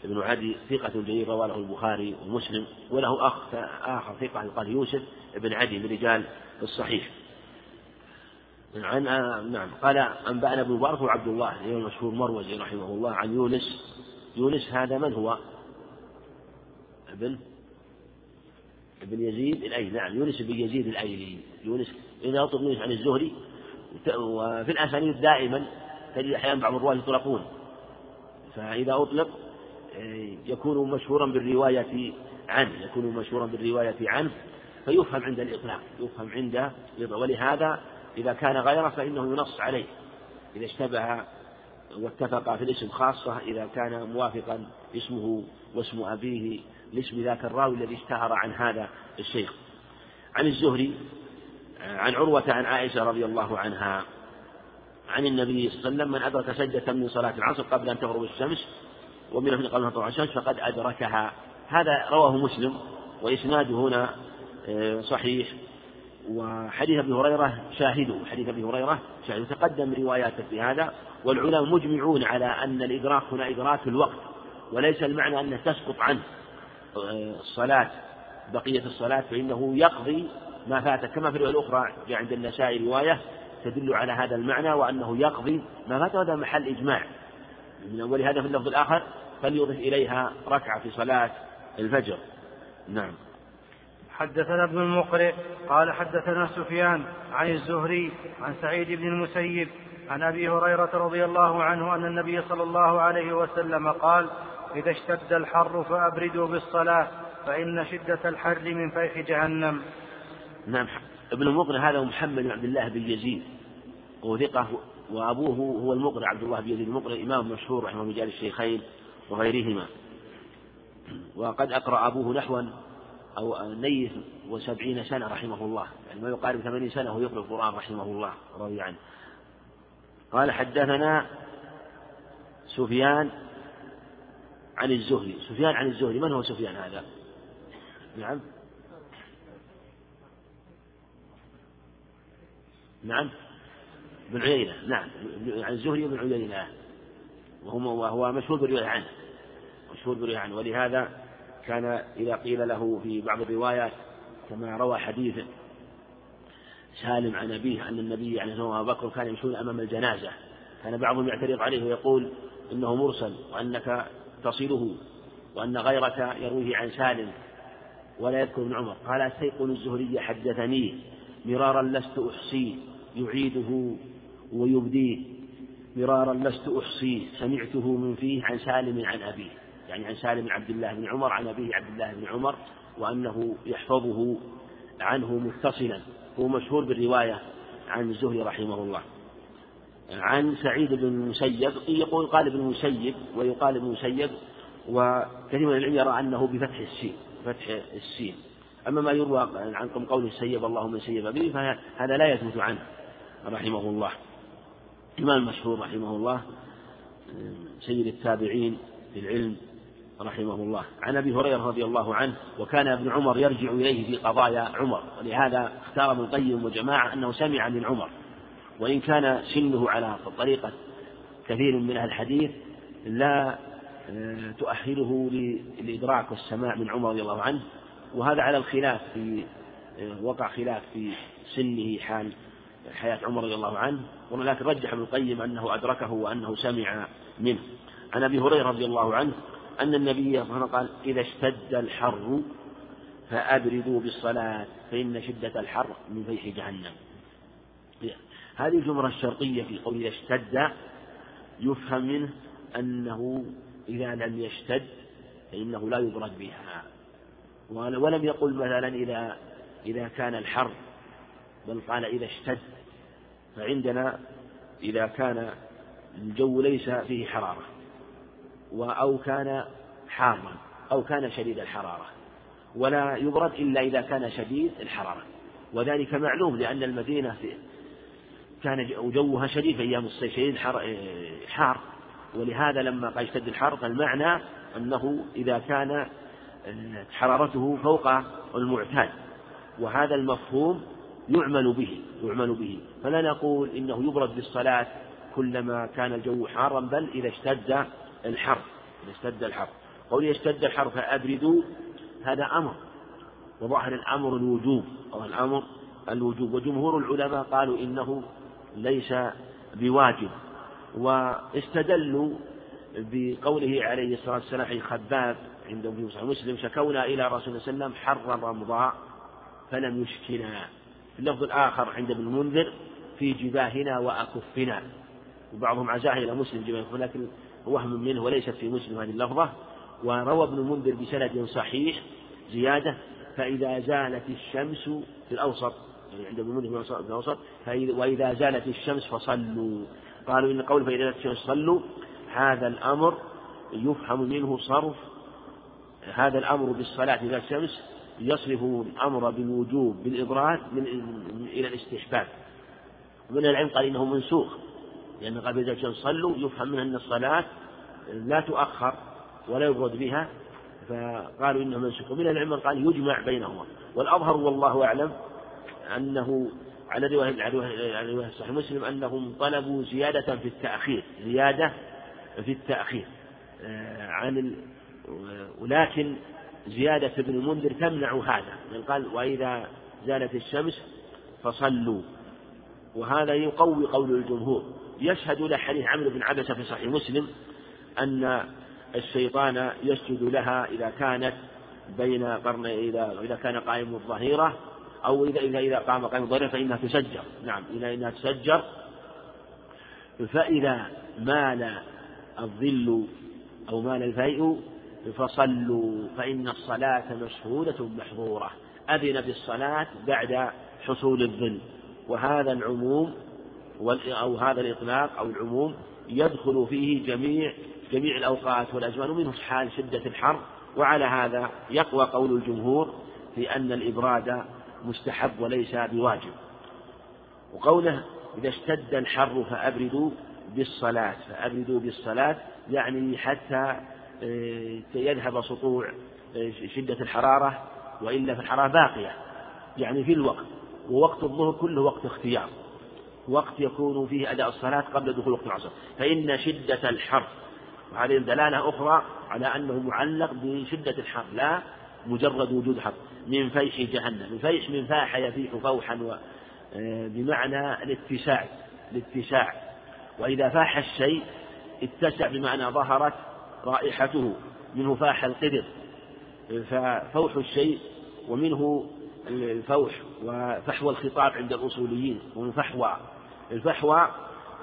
Speaker 3: ابن عدي ثقة جيد رواه البخاري ومسلم وله أخ آخر ثقة قال يوسف ابن عدي من رجال الصحيح. عن نعم قال أنبأنا ابن مبارك وعبد الله المشهور مروزي رحمه الله عن يونس. يونس هذا من هو؟ ابن ابن يزيد الأيلي نعم يونس بن يزيد الأيلي يونس إذا أطلق يونس عن الزهري وفي الأسانيد دائما تجد أحيانا بعض الرواة يطلقون. فإذا أطلق آه، يكون مشهورا بالرواية عنه يكون مشهورا بالرواية عنه فيفهم عند الإطلاق يفهم عند ولهذا إذا كان غيره فإنه ينص عليه. إذا اشتبه واتفق في الاسم خاصة إذا كان موافقا اسمه واسم أبيه لاسم ذاك الراوي الذي اشتهر عن هذا الشيخ. عن الزهري عن عروة عن عائشة رضي الله عنها عن النبي صلى الله عليه وسلم من أدرك سجدة من صلاة العصر قبل أن تغرب الشمس ومن قبل أن تطلع الشمس فقد أدركها. هذا رواه مسلم وإسناده هنا آه، صحيح. وحديث أبي هريرة شاهده حديث أبي هريرة شاهده. تقدم رواياته في هذا والعلماء مجمعون على أن الإدراك هنا إدراك الوقت وليس المعنى أنه تسقط عنه. آه، الصلاة بقية الصلاة فإنه يقضي ما فات. كما في الرواية الأخرى جاء عند النسائي رواية تدل على هذا المعنى وأنه يقضي ما فات هذا محل إجماع. من أول هذا في اللفظ الآخر فليضف إليها ركعة في صلاة الفجر. نعم.
Speaker 2: حدثنا ابن المقرئ قال حدثنا سفيان عن الزهري عن سعيد بن المسيب عن أبي هريرة رضي الله عنه أن النبي صلى الله عليه وسلم قال إذا اشتد الحر فأبردوا بالصلاة فإن شدة الحر من فيح جهنم.
Speaker 3: نعم ابن المقرئ هذا محمد بن عبد الله بن يزيد وثقه وأبوه هو المقرئ عبد الله بن يزيد المقرئ إمام مشهور رحمه رجال الشيخين وغيرهما. وقد أقرأ أبوه نحوا أو نيف وسبعين سنة رحمه الله يعني ما يقارب ثمانين سنة وهو يقرأ القرآن رحمه الله رضي عنه. قال حدثنا سفيان عن الزهري. سفيان عن الزهري. من هو سفيان هذا؟ نعم. نعم. بن عيينة. نعم. عن الزهري بن عيينة. وهو وهو مشهور بالرواية عنه. مشهور بالرواية عنه. ولهذا كان إذا قيل له في بعض الروايات كما روى حديث سالم عن أبيه أن النبي عليه الصلاة والسلام بكر كان يمشون أمام الجنازة. كان بعضهم يعترض عليه ويقول إنه مرسل وأنك تصله وأن غيرك يرويه عن سالم ولا يذكر ابن عمر. قال السيقل الزهري حدثني مرارا لست أحصيه يعيده ويبديه مرارا لست أحصيه سمعته من فيه عن سالم عن أبيه يعني عن سالم عبد الله بن عمر عن أبيه عبد الله بن عمر وأنه يحفظه عنه متصلا. هو مشهور بالرواية عن الزهري رحمه الله. عن سعيد بن المسيب يقول قال ابن المسيب ويقال ابن المسيب وكثير من العلم يرى أنه بفتح السين فتح السين. أما ما يروى عنكم قول سيب الله من سيب به فهذا لا يثبت عنه رحمه الله. إمام مشهور رحمه الله سيد التابعين في العلم رحمه الله. عن أبي هريرة رضي الله عنه وكان ابن عمر يرجع إليه في قضايا عمر. ولهذا اختار ابن القيم وجماعه أنه سمع من عمر. وإن كان سنه على طريقة كثير من أهل الحديث لا آه، تؤهله للادراك والسماع من عمر رضي الله عنه. وهذا على الخلاف في آه، وقع خلاف في سنه حال حياة عمر رضي الله عنه. ولكن رجح ابن القيم أنه أدركه وأنه سمع منه. عن أبي هريرة رضي الله عنه أن النبي صلى الله عليه وسلم قال إذا اشتد الحر فأبردوا بالصلاة فإن شدة الحر من فيح جهنم. هذه الجملة الشرطية في قول إذا اشتد يفهم منه أنه إذا لم يشتد فإنه لا يبرد بها. ولم يقل مثلا إذا إذا كان الحر بل قال إذا اشتد. فعندنا إذا كان الجو ليس فيه حرارة أو كان حارا أو كان شديد الحرارة ولا يبرد إلا إذا كان شديد الحرارة. وذلك معلوم لأن المدينة كان جوها شديد في أيام الصيف شديد حار. ولهذا لما قال يشتد الحر فالمعنى أنه إذا كان حرارته فوق المعتاد. وهذا المفهوم يعمل به يعمل به. فلا نقول إنه يبرد بالصلاة كلما كان الجو حارا بل إذا اشتد الحر. إذا اشتد الحر. قول اشتد الحر فأبردوا هذا أمر. وظاهر الأمر الوجوب. أو الأمر الوجوب. وجمهور العلماء قالوا إنه ليس بواجب واستدلوا بقوله عليه الصلاة والسلام في خباب صحيح مسلم شكونا إلى رسول الله صلى الله عليه وسلم حر رمضاء فلم يشكنا. في اللفظ الآخر عند ابن المنذر في جباهنا وأكفنا وبعضهم عزاه إلى مسلم جباهنا لكن وهم منه وليست في مسلم هذه اللفظة. وروى ابن المنذر بسند صحيح زيادة فإذا زالت الشمس في الأوسط يعني عند ابن المنذر في الأوسط وإذا زالت الشمس فصلوا. قالوا إن قول فإذا زالت الشمس صلوا هذا الأمر يفهم منه صرف هذا الأمر بالصلاة إلى الشمس يصرف الأمر بالوجوب بالإبراد من إلى الاستحباب. من العلم قال إنه منسوخ. لأن قال إذا كان صلوا يفهم منها أن الصلاة لا تؤخر ولا يبرد بها. فقالوا إنه منسوخ. ومن العلم قال يجمع بينهما. والأظهر والله أعلم أنه على رواية على رواية صحيح مسلم أنهم طلبوا زيادة في التأخير زيادة في التأخير. آه، عن ولكن زيادة ابن المنذر تمنع هذا. يعني قال وإذا زالت الشمس فصلوا. وهذا يقوي قول الجمهور. يشهد له حديث عمرو بن عبسة في صحيح مسلم أن الشيطان يسجد لها إذا كانت بين قرن إذا كان قائم الظهيرة أو إذا إذا إذا قام قائم الظهيرة فإنها تسجر. نعم إذا إنها تسجر. فإذا مال الظل أو مال الفيء فصلوا فإن الصلاة مشهودة محظورة. أذن بالصلاة بعد حصول الظل. وهذا العموم أو هذا الإطلاق أو العموم يدخل فيه جميع جميع الأوقات والأزمان ومنه حال شدة الحر. وعلى هذا يقوى قول الجمهور في أن الإبراد مستحب وليس بواجب. وقوله إذا اشتد الحر فأبردوا بالصلاة فأبردوا بالصلاة يعني حتى آه، يذهب سطوع آه، شدة الحرارة وإلا فالحرارة باقية. يعني في الوقت ووقت الظهر كله وقت اختيار. وقت يكون فيه أداء الصلاة قبل دخول وقت العصر. فإن شدة الحر وهذه دلالة أخرى على أنه معلق بشدة الحر لا مجرد وجود حر من فيح جهنم الفيح من فاح يفيح فوحا و آه، بمعنى الاتساع الاتساع. وإذا فاح الشيء اتسع بمعنى ظهرت رائحته منه فاح القدر. ففوح الشيء ومنه الفوح وفحوى الخطاب عند الأصوليين ومن فحوى. الفحوى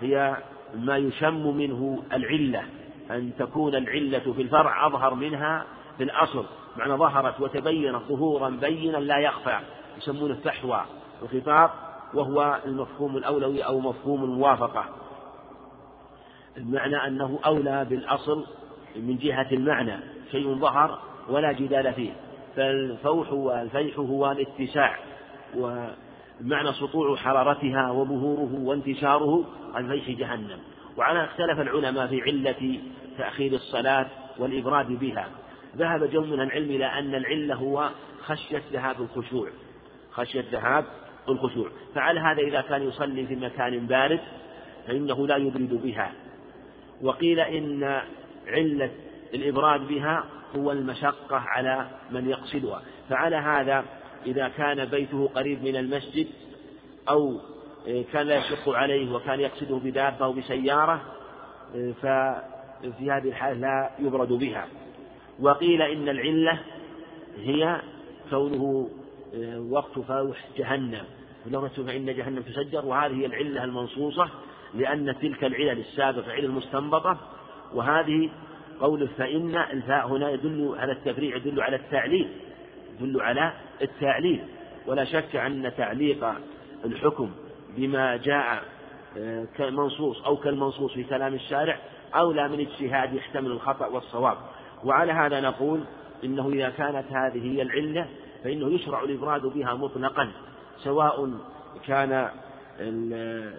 Speaker 3: هي ما يشم منه العلة أن تكون العلة في الفرع أظهر منها في الأصل. معنى ظهرت وتبينت ظهورا بينا لا يخفى يسمونه فحوى الخطاب وهو المفهوم الأولوي أو مفهوم الموافقة. المعنى أنه أولى بالأصل من جهة المعنى شيء ظهر ولا جدال فيه فالفوح والفيح هو الاتساع ومعنى سطوع حرارتها وظهوره وانتشاره عن فيح جهنم. وعلى اختلف العلماء في علة تأخير الصلاة والإبراد بها. ذهب جو من العلم إلى أن العلة هو خشية ذهاب الخشوع. خشية ذهاب الخشوع. فعلى هذا إذا كان يصلي في مكان بارد فإنه لا يبرد بها. وقيل إن علة الإبراد بها هو المشقة على من يقصدها. فعلى هذا إذا كان بيته قريب من المسجد أو كان لا يشق عليه وكان يقصده بدابة أو بسيارة ففي هذه الحالة لا يبرد بها. وقيل إن العلة هي كونه وقت فوح جهنم. ولو فإن جهنم تسجر وهذه هي العلة المنصوصة لأن تلك العلل السابقة علل مستنبطة وهذه قوله فإن الفاء هنا يدل على التفريع يدل على التعليل يدل على التعليل. ولا شك أن تعليق الحكم بما جاء آه، كمنصوص أو كالمنصوص في كلام الشارع أولى من اجتهاد يحتمل الخطأ والصواب. وعلى هذا نقول إنه إذا كانت هذه هي العلة فإنه يشرع الإبراد بها مطلقا سواء كان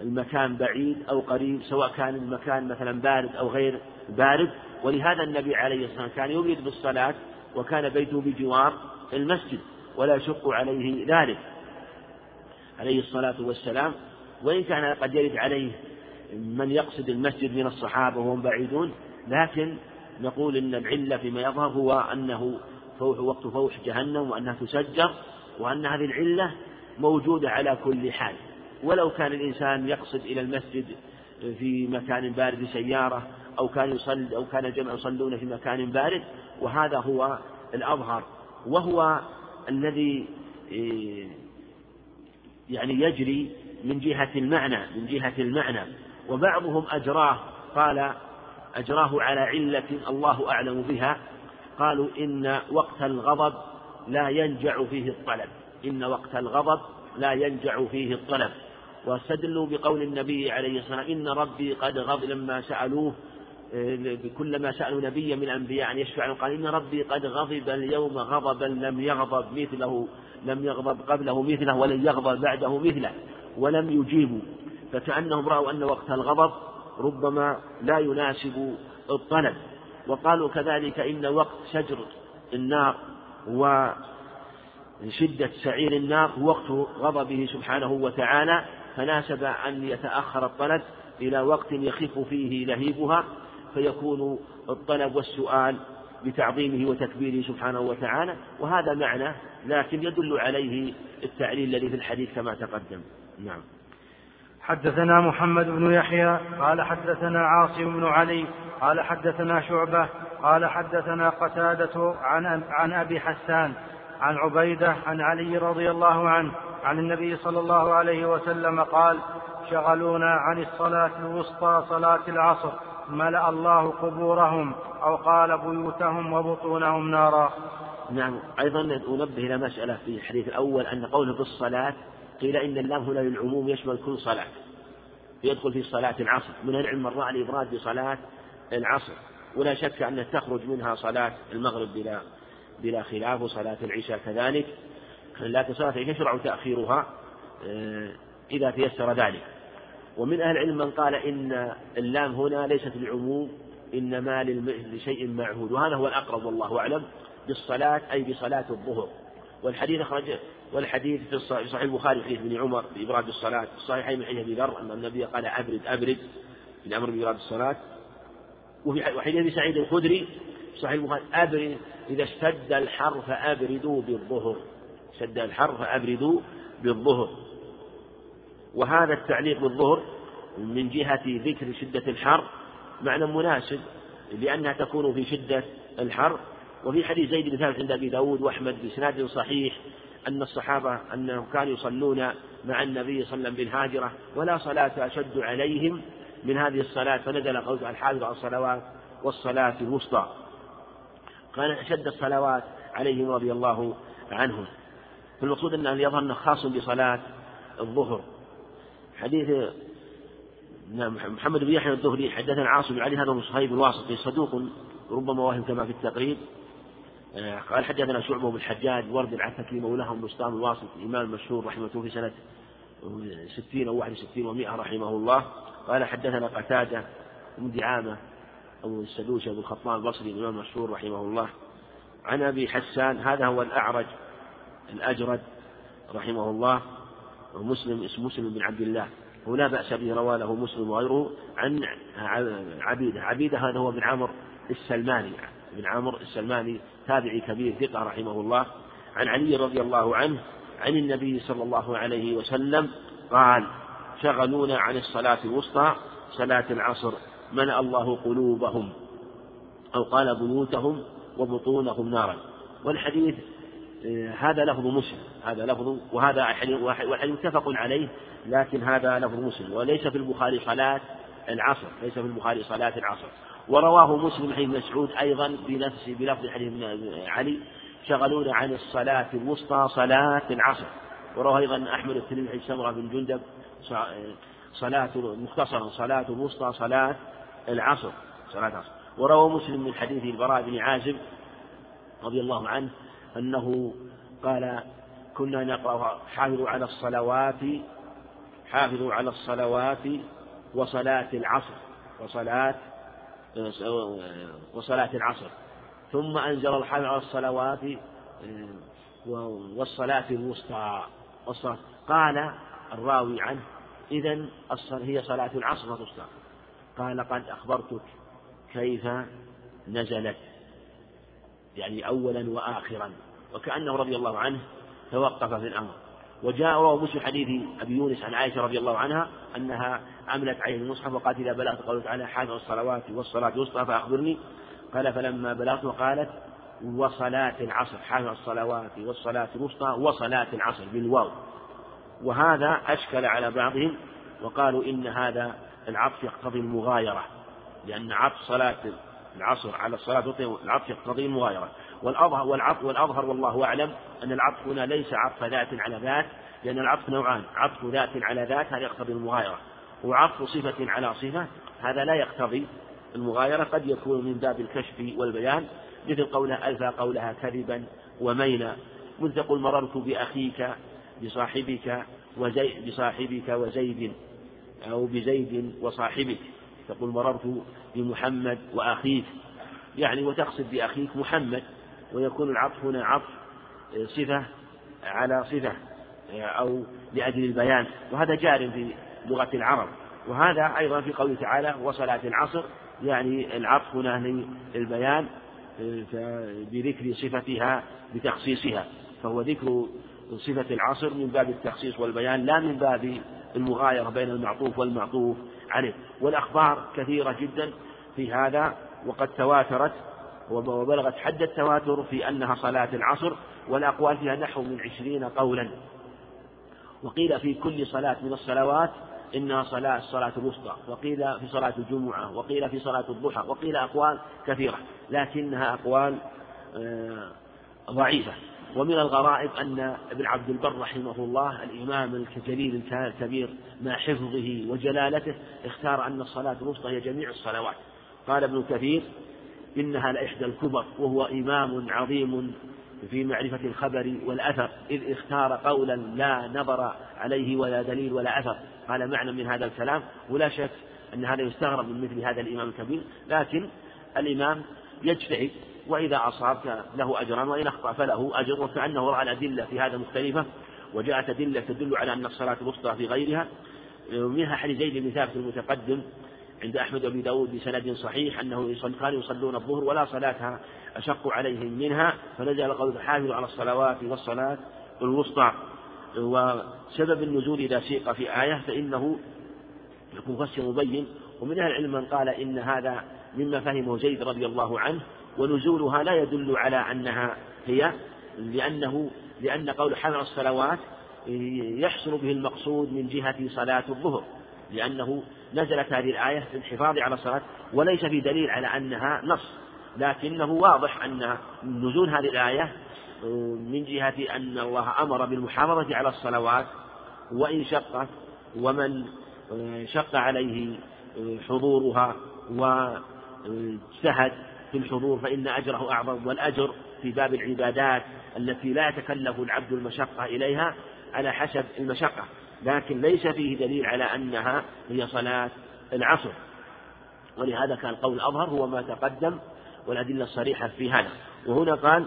Speaker 3: المكان بعيد أو قريب سواء كان المكان مثلا بارد أو غير بارد. ولهذا النبي عليه الصلاة والسلام كان يريد بالصلاة وكان بيته بجوار المسجد ولا يشق عليه ذلك. عليه الصلاة والسلام وإن كان قد يرد عليه من يقصد المسجد من الصحابة وهم بعيدون لكن نقول إن العلة فيما يظهر هو أنه فوح وقت فوح جهنم وأنها تسجر وأن هذه العلة موجودة على كل حال. ولو كان الإنسان يقصد إلى المسجد في مكان بارد بسيارة أو كان يصلي أو كان الجمع يصلون في مكان بارد وهذا هو الأظهر. وهو الذي إيه، يعني يجري من جهة المعنى من جهة المعنى. وبعضهم أجراه. قال أجراه على علة الله أعلم بها. قالوا إن وقت الغضب لا ينجع فيه الطلب. إن وقت الغضب لا ينجع فيه الطلب. واستدلوا بقول النبي عليه الصلاة والسلام إن ربي قد غضب لما سألوه كلما سألوا نبيا من الأنبياء أن يشفع. قال إن ربي قد غضب اليوم غضبا لم يغضب مثله لم يغضب قبله مثله ولن يغضب بعده مثله ولم يجيبوا. فكأنهم رأوا أن وقت الغضب ربما لا يناسب الطلب. وقالوا كذلك إن وقت شجر النار وشدة سعير النار وقت غضبه سبحانه وتعالى فناسب أن يتأخر الطلب إلى وقت يخف فيه لهيبها فيكون الطلب والسؤال بتعظيمه وتكبيره سبحانه وتعالى. وهذا معنى لكن يدل عليه التعليل الذي في الحديث كما تقدم. نعم.
Speaker 2: حدثنا محمد بن يحيى قال حدثنا عاصم بن علي قال حدثنا شعبة قال حدثنا قتادة عن عن أبي حسان عن عبيدة عن علي رضي الله عنه عن النبي صلى الله عليه وسلم قال شغلونا عن الصلاة الوسطى صلاة العصر ملأ الله قبورهم أو قال بيوتهم وبطونهم نارا.
Speaker 3: نعم أيضا أنبه إلى مسألة في الحديث الأول أن قوله بالصلاة قيل إن اللام هنا للعموم يشمل كل صلاة. يدخل في صلاة العصر. من العلم من رأى الإبراد بصلاة العصر. ولا شك أن تخرج منها صلاة المغرب بلا بلا خلاف وصلاة العشاء كذلك. لكن صلاة العشاء يشرع تأخيرها آه، إذا تيسر ذلك. ومن أهل العلم من قال إن اللام هنا ليست للعموم إنما لشيء معهود. وهذا هو الأقرب والله أعلم بالصلاة أي بصلاة الظهر. والحديث أخرج والحديث في صحيح البخاري حديث ابن عمر بإبراد الصلاة في الصحيحين من حديث أبي ذر أن النبي قال أبرد أبرد في الأمر بإبراد الصلاة. وفي حديث أبي سعيد الخدري صحيح البخاري أبرد إذا اشتد الحر فأبردوا بالظهر. اشتد الحر فأبردوا بالظهر. وهذا التعليق بالظهر من جهة ذكر شدة الحر معنى مناسب لأنها تكون في شدة الحر وفي حديث زيد بن ثابت عند أبي داود وأحمد بإسناد صحيح أن الصحابة أنهم كانوا يصلون مع النبي صلى الله عليه وسلم بالهاجرة ولا صلاة أشد عليهم من هذه الصلاة فنزل قول الحافظ على الصلوات والصلاة الوسطى. كان أشد الصلوات عليهم رضي الله عنهم. فالمقصود أنه يظهر خاص بصلاة الظهر. حديث نعم محمد بن يحيى الظهري حدثنا عاصم بن علي هذا صهيب الواسطي صدوق ربما واهم كما في التقريب. قال حدثنا شعبه بن الحجاج ورد العتكي مولاهم بسطام الواسط الإمام المشهور رحمه الله في سنة ستين أو واحد وستين ومائة رحمه الله. قال حدثنا قتادة بن دعامة أو السدوسي أبو الخطاب البصري الإمام المشهور رحمه الله. عن أبي حسان هذا هو الأعرج الأجرد رحمه الله ومسلم اسم مسلم بن عبد الله. ولا بأس به روى له مسلم وغيره عن عبيدة عبيدة هذا هو بن عمرو السلماني. بن عمرو السلماني تابعي كبير ثقة رحمه الله عن علي رضي الله عنه عن النبي صلى الله عليه وسلم قال شغلونا عن الصلاة الوسطى صلاة العصر ملأ الله قلوبهم أو قال بيوتهم وبطونهم نارا. والحديث آه، هذا لفظ مسلم هذا لفظ وهذا والحديث متفق عليه لكن هذا لفظ مسلم وليس في البخاري صلاة العصر ليس في البخاري صلاة العصر. ورواه مسلم حين مسعود أيضا بنفسه بلفظ حديث علي. شغلونا عن الصلاة الوسطى صلاة العصر. ورواه أيضا أحمد الترمذي حديث سمرة بن جندب صلاة مختصرا صلاة الوسطى صلاة العصر صلاة العصر. وروى مسلم من حديث البراء بن عازب رضي الله عنه أنه قال كنا نقرأ حافظوا على الصلوات حافظوا على الصلوات وصلاة العصر وصلاة وصلاة العصر. ثم أنزل الحافظ على الصلوات والصلاة الوسطى. قال الراوي عنه إذا هي صلاة العصر والوسطى قال قد أخبرتك كيف نزلت. يعني أولا وآخرا. وكأنه رضي الله عنه توقف في الأمر. وجاء رواه مسلم حديث أبي يونس عن عائشة رضي الله عنها أنها عملت عليه المصحف وقالت إذا بلغت قوله تعالى حافظ الصلوات والصلاة الوسطى فأخبرني. قال فلما بلغت وقالت وصلاة العصر حافظ الصلوات والصلاة الوسطى وصلاة العصر بالواو. وهذا أشكل على بعضهم وقالوا إن هذا العطف يقتضي المغايرة لأن عطف صلاة العصر على الصلاة العطف يقتضي المغايرة. والأظهر والعطف والأظهر والله أعلم أن العطف هنا ليس عطف ذات على ذات لأن العطف نوعان عطف ذات على ذات هذا يقتضي المغايرة وعطف صفة على صفة هذا لا يقتضي المغايرة قد يكون من باب الكشف والبيان مثل قولها ألفى قولها كذبا ومينا مثل تقول مررت بأخيك بصاحبك وزي بصاحبك وزيد أو بزيد وصاحبك تقول مررت بمحمد وأخيك. يعني وتقصد بأخيك محمد ويكون العطف هنا عطف صفة على صفة أو لأجل البيان. وهذا جار في لغة العرب. وهذا أيضا في قوله تعالى وصلاة العصر يعني العطف هنا للبيان بذكر صفتها بتخصيصها. فهو ذكر صفة العصر من باب التخصيص والبيان لا من باب المغايرة بين المعطوف والمعطوف عليه. والأخبار كثيرة جدا في هذا وقد تواترت وبلغت حد التواتر في أنها صلاة العصر والأقوال فيها نحو من عشرين قولا. وقيل في كل صلاة من الصلوات إنها صلاة الصلاة الوسطى وقيل في صلاة الجمعة وقيل في صلاة الضحى وقيل أقوال كثيرة لكنها أقوال آه، ضعيفة. ومن الغرائب أن ابن عبد البر رحمه الله الإمام الجليل الكبير مع حفظه وجلالته اختار أن الصلاة الوسطى هي جميع الصلوات. قال ابن كثير إنها لإحدى الكبر وهو إمام عظيم في معرفة الخبر والأثر إذ اختار قولا لا نظر عليه ولا دليل ولا أثر. قال معنى من هذا الكلام ولا شك أن هذا يستغرب من مثل هذا الإمام الكبير لكن الإمام يجتهد وإذا أصاب له أجران وإن أخطأ فله أجر وكأنه رأى الأدلة في هذا مختلفة وجاءت أدلة تدل على أن الصلاة الوسطى في غيرها. منها حديث زيد بن ثابت المتقدم عند أحمد وأبي داود بسند صحيح أنه كانوا يصلون الظهر ولا صلاة أشق عليهم منها فنزل قول حافظوا على الصلوات والصلاة الوسطى. وسبب النزول إذا سيق في آية فإنه يكون مفسر مبين ومن أهل العلم من قال إن هذا مما فهمه زيد رضي الله عنه ونزولها لا يدل على أنها هي لأنه لأن قول حمل الصلوات يحصل به المقصود من جهة صلاة الظهر لأنه نزلت هذه الآية للحفاظ على الصلاة وليس في دليل على أنها نص لكنه واضح أن نزول هذه الآية من جهة أن الله أمر بالمحافظة على الصلوات وإن شق ومن شق عليه حضورها واجتهد في الحضور فإن أجره أعظم والأجر في باب العبادات التي لا يتكلف العبد المشقة إليها على حسب المشقة. لكن ليس فيه دليل على أنها هي صلاة العصر. ولهذا كان القول الأظهر هو ما تقدم والأدلة الصريحة في هذا. وهنا قال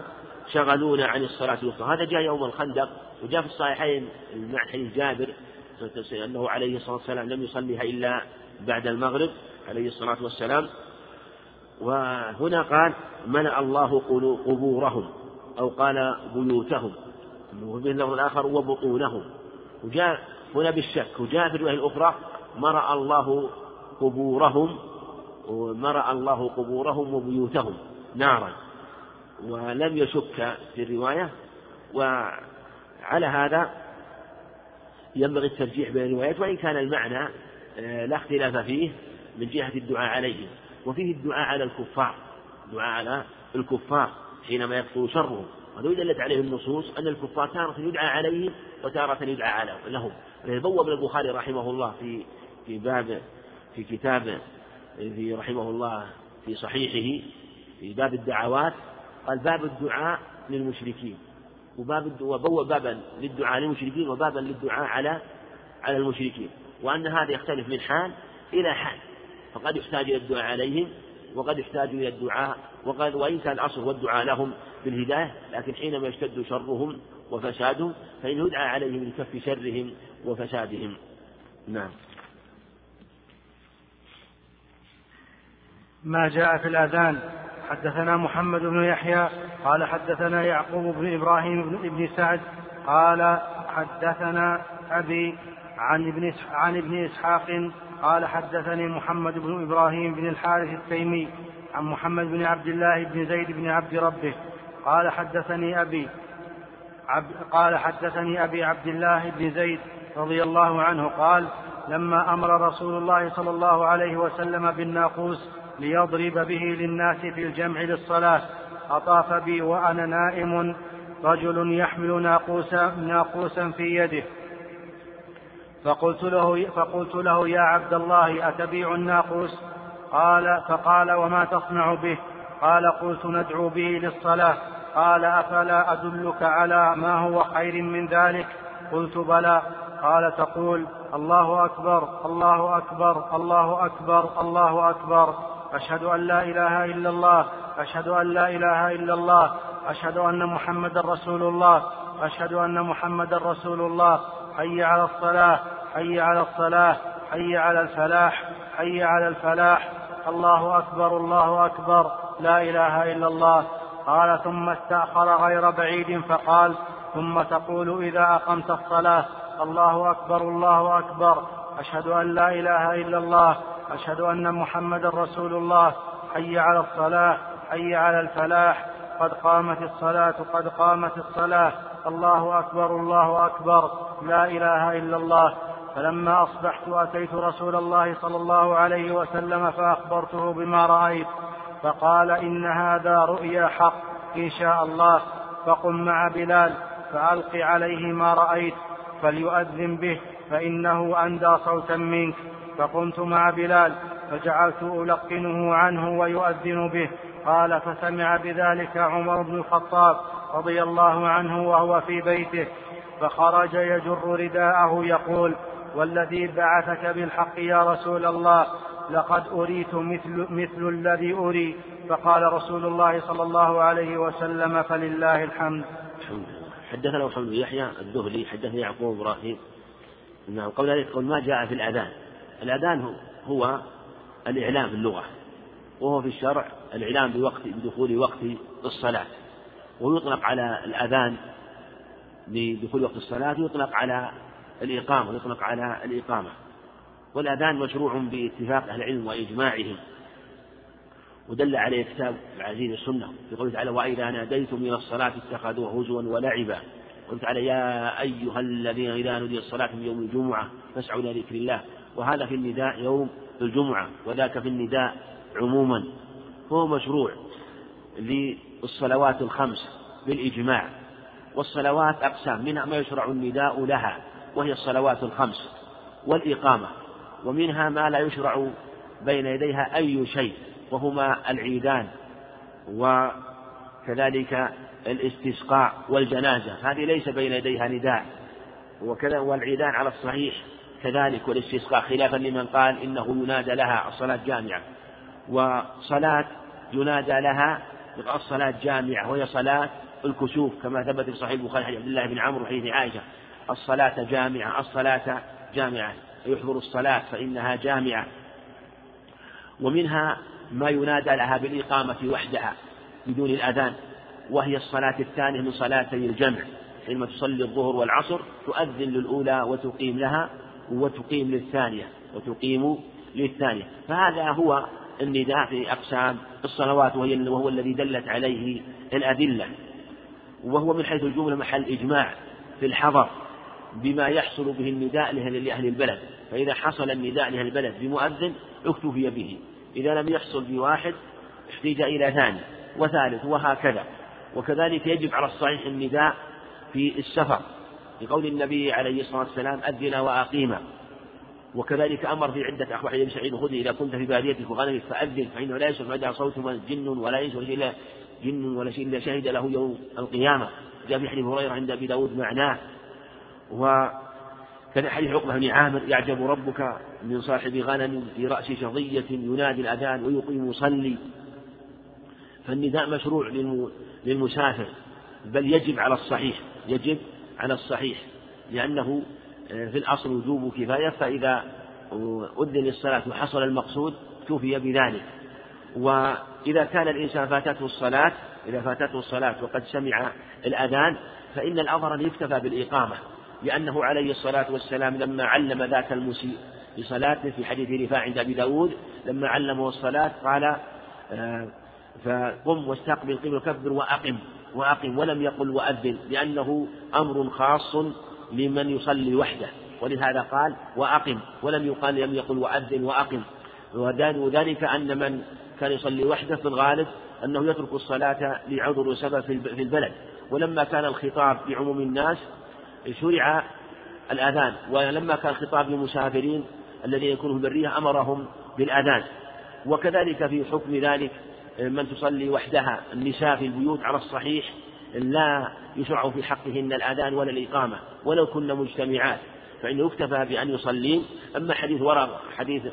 Speaker 3: شغلونا عن الصلاة الوسطى. هذا جاء يوم الخندق وجاء في الصحيحين مع حديث جابر أنه عليه الصلاة والسلام لم يصليها إلا بعد المغرب عليه الصلاة والسلام. وهنا قال ملأ الله قبورهم أو قال بيوتهم. وفي اللفظ الآخر وبطونهم. وجاء هنا بالشك. وجاء في الرواية الأخرى مرأ الله قبورهم ومرأ الله قبورهم وبيوتهم نارا. ولم يشك في الرواية وعلى هذا ينبغي الترجيح بين الروايات وإن كان المعنى آه، لا اختلاف فيه من جهة الدعاء عليهم. وفيه الدعاء على الكفار الدعاء على الكفار حينما يكثر شرهم. وهذا دلت عليه النصوص أن الكفار تارة يدعى عليهم وتارة يدعى لهم. بوب البخاري رحمه الله في في باب في كتاب في رحمه الله في صحيحه في باب الدعوات قال باب الدعاء للمشركين وباب وبوب بابا للدعاء للمشركين وبابا للدعاء على على المشركين وأن هذا يختلف من حال إلى حال فقد يحتاج إلى الدعاء عليهم وقد يحتاج إلى الدعاء وقد وإن كان الأصل هو الدعاء لهم بالهداية لكن حينما يشتد شرهم وفسادهم فإنه يدعى عليهم لكف شرهم وفسادهم. نعم.
Speaker 2: ما جاء في الأذان؟ حدثنا محمد بن يحيى قال حدثنا يعقوب بن إبراهيم بن ابن سعد قال حدثنا أبي عن ابن عن ابن إسحاق قال حدثني محمد بن إبراهيم بن الحارث التيمي عن محمد بن عبد الله بن زيد بن عبد ربه قال حدثني أبي عبد قال حدثني أبي عبد الله بن زيد رضي الله عنه قال لما أمر رسول الله صلى الله عليه وسلم بالناقوس ليضرب به للناس في الجمع للصلاة أطاف بي وأنا نائم رجل يحمل ناقوسا, ناقوسا في يده. فقلت له, فقلت له يا عبد الله أتبيع الناقوس؟ قال فقال وما تصنع به؟ قال قلت ندعو به للصلاة. قال أفلا أدلك على ما هو خير من ذلك؟ قلت بلى. قال تقول الله أكبر الله أكبر الله أكبر الله أكبر. أشهد أن لا إله إلا الله أشهد أن لا إله إلا الله أشهد أن محمدا رسول الله أشهد أن محمدا رسول الله. حي على الصلاة حي على الصلاة حي على الفلاح حي على الفلاح. الله أكبر الله أكبر. لا إله إلا الله. قال ثم استأخر غير بعيد فقال ثم تقول إذا أقمت الصلاة الله أكبر الله أكبر أشهد أن لا إله إلا الله أشهد أن محمدا رسول الله حي على الصلاة حي على الفلاح قد قامت الصلاة قد قامت الصلاة الله أكبر الله أكبر لا إله إلا الله. فلما أصبحت أتيت رسول الله صلى الله عليه وسلم فأخبرته بما رأيت. فقال إن هذا رؤيا حق إن شاء الله فقم مع بلال فألق عليه ما رأيت فليؤذن به فإنه أندى صوتا منك. فقمت مع بلال فجعلت ألقنه عنه ويؤذن به. قال فسمع بذلك عمر بن الخطاب رضي الله عنه وهو في بيته فخرج يجر رداءه يقول والذي بعثك بالحق يا رسول الله لقد أريت مثل, مثل الذي أري. فقال رسول الله صلى الله عليه وسلم فلله الحمد.
Speaker 3: الحمد لله. حدثنا محمد بن يحيى الذهلي حدثنا يعقوب إبراهيم. نعم قبل ذلك يقول ما جاء في الأذان. الأذان هو الإعلام في اللغة وهو في الشرع الإعلام بوقت بدخول وقت الصلاة. ويطلق على الأذان بدخول وقت الصلاة يطلق على الإقامة يطلق على الإقامة. والأذان مشروع باتفاق أهل العلم وإجماعهم. ودل عليه كتاب العزيز السنة في قوله تعالى وإذا ناديتم إلى الصلاة اتخذوها هزوا ولعبا. قلت تعالى يا أيها الذين إذا نودي الصلاة من يوم الجمعة فاسعوا إلى ذكر الله. وهذا في النداء يوم الجمعة وذاك في النداء عموما. فهو مشروع للصلوات الخمس بالإجماع. والصلوات أقسام منها ما يشرع النداء لها وهي الصلوات الخمس والإقامة. ومنها ما لا يشرع بين يديها أي شيء وهما العيدان وكذلك الاستسقاء والجنازة. هذه ليس بين يديها نداء وكذا والعيدان على الصحيح كذلك والاستسقاء خلافا لمن قال إنه ينادى لها الصلاة جامعة. وصلاة ينادى لها الصلاة جامعة وهي صلاة الكسوف كما ثبت في صحيح البخاري حديث عبد الله بن عمرو وحديث عائشة. الصلاة جامعة الصلاة جامعة. يحضر الصلاة فإنها جامعة. ومنها ما ينادى لها بالإقامة وحدها بدون الأذان وهي الصلاة الثانية من صلاتي الجمع. حينما تصلي الظهر والعصر تؤذن للأولى وتقيم لها وتقيم للثانية وتقيم للثانية. فهذا هو النداء في أقسام الصلوات وهو الذي دلت عليه الأدلة. وهو من حيث الجملة محل إجماع في الحضر. بما يحصل به النداء لأهل البلد. فإذا حصل النداء لأهل البلد بمؤذن اكتفي به. إذا لم يحصل بواحد احتيج إلى ثاني وثالث وهكذا. وكذلك يجب على الصحيح النداء في السفر. لقول النبي عليه الصلاة والسلام أذن وأقيما وكذلك أمر في عدة أخبار حديث سعيد الخدري إذا كنت في باديتك وغنمك فأذن فإنه لا يسمع بعدها صوت جن ولا ينس ولا إلا جن ولا شيء إلا شهد له يوم القيامة. جاء في حديث هريرة عند أبي داود معناه. وكان حديث عقبة بن عامر يعجب ربك من صاحب غنم في رأس شظية ينادي الأذان ويقيم يصلي. فالنداء مشروع للمسافر بل يجب على الصحيح يجب على الصحيح لأنه آه، في الأصل وجوب كفاية فإذا أذن للصلاة وحصل المقصود كفي بذلك. وإذا كان الإنسان فاتته الصلاة إذا فاتته الصلاة وقد سمع الأذان فإن الأظهر أن يكتفى بالإقامة. لأنه عليه الصلاة والسلام لما علم ذاك المسيء بصلاته في حديث رفاع عند أبي داود لما علمه الصلاة قال آه، فقم واستقبل قبل وكبر وأقم وأقم ولم يقل وأذن لأنه أمر خاص لمن يصلي وحده. ولهذا قال وأقم ولم يقال لم يقل وأذن وأقم. وذلك أن من كان يصلي وحده في الغالب أنه يترك الصلاة لعذر وسبب في البلد. ولما كان الخطاب بعموم الناس شرع الأذان ولما كان الخطاب للمسافرين الذين يكونوا في البرية أمرهم بالأذان. وكذلك في حكم ذلك من تصلي وحدها النساء في البيوت على الصحيح لا يشرع في حقهن الأذان ولا الإقامة ولو كن مجتمعات فإنه يكتفى بأن يصلين. أما حديث ورقة حديث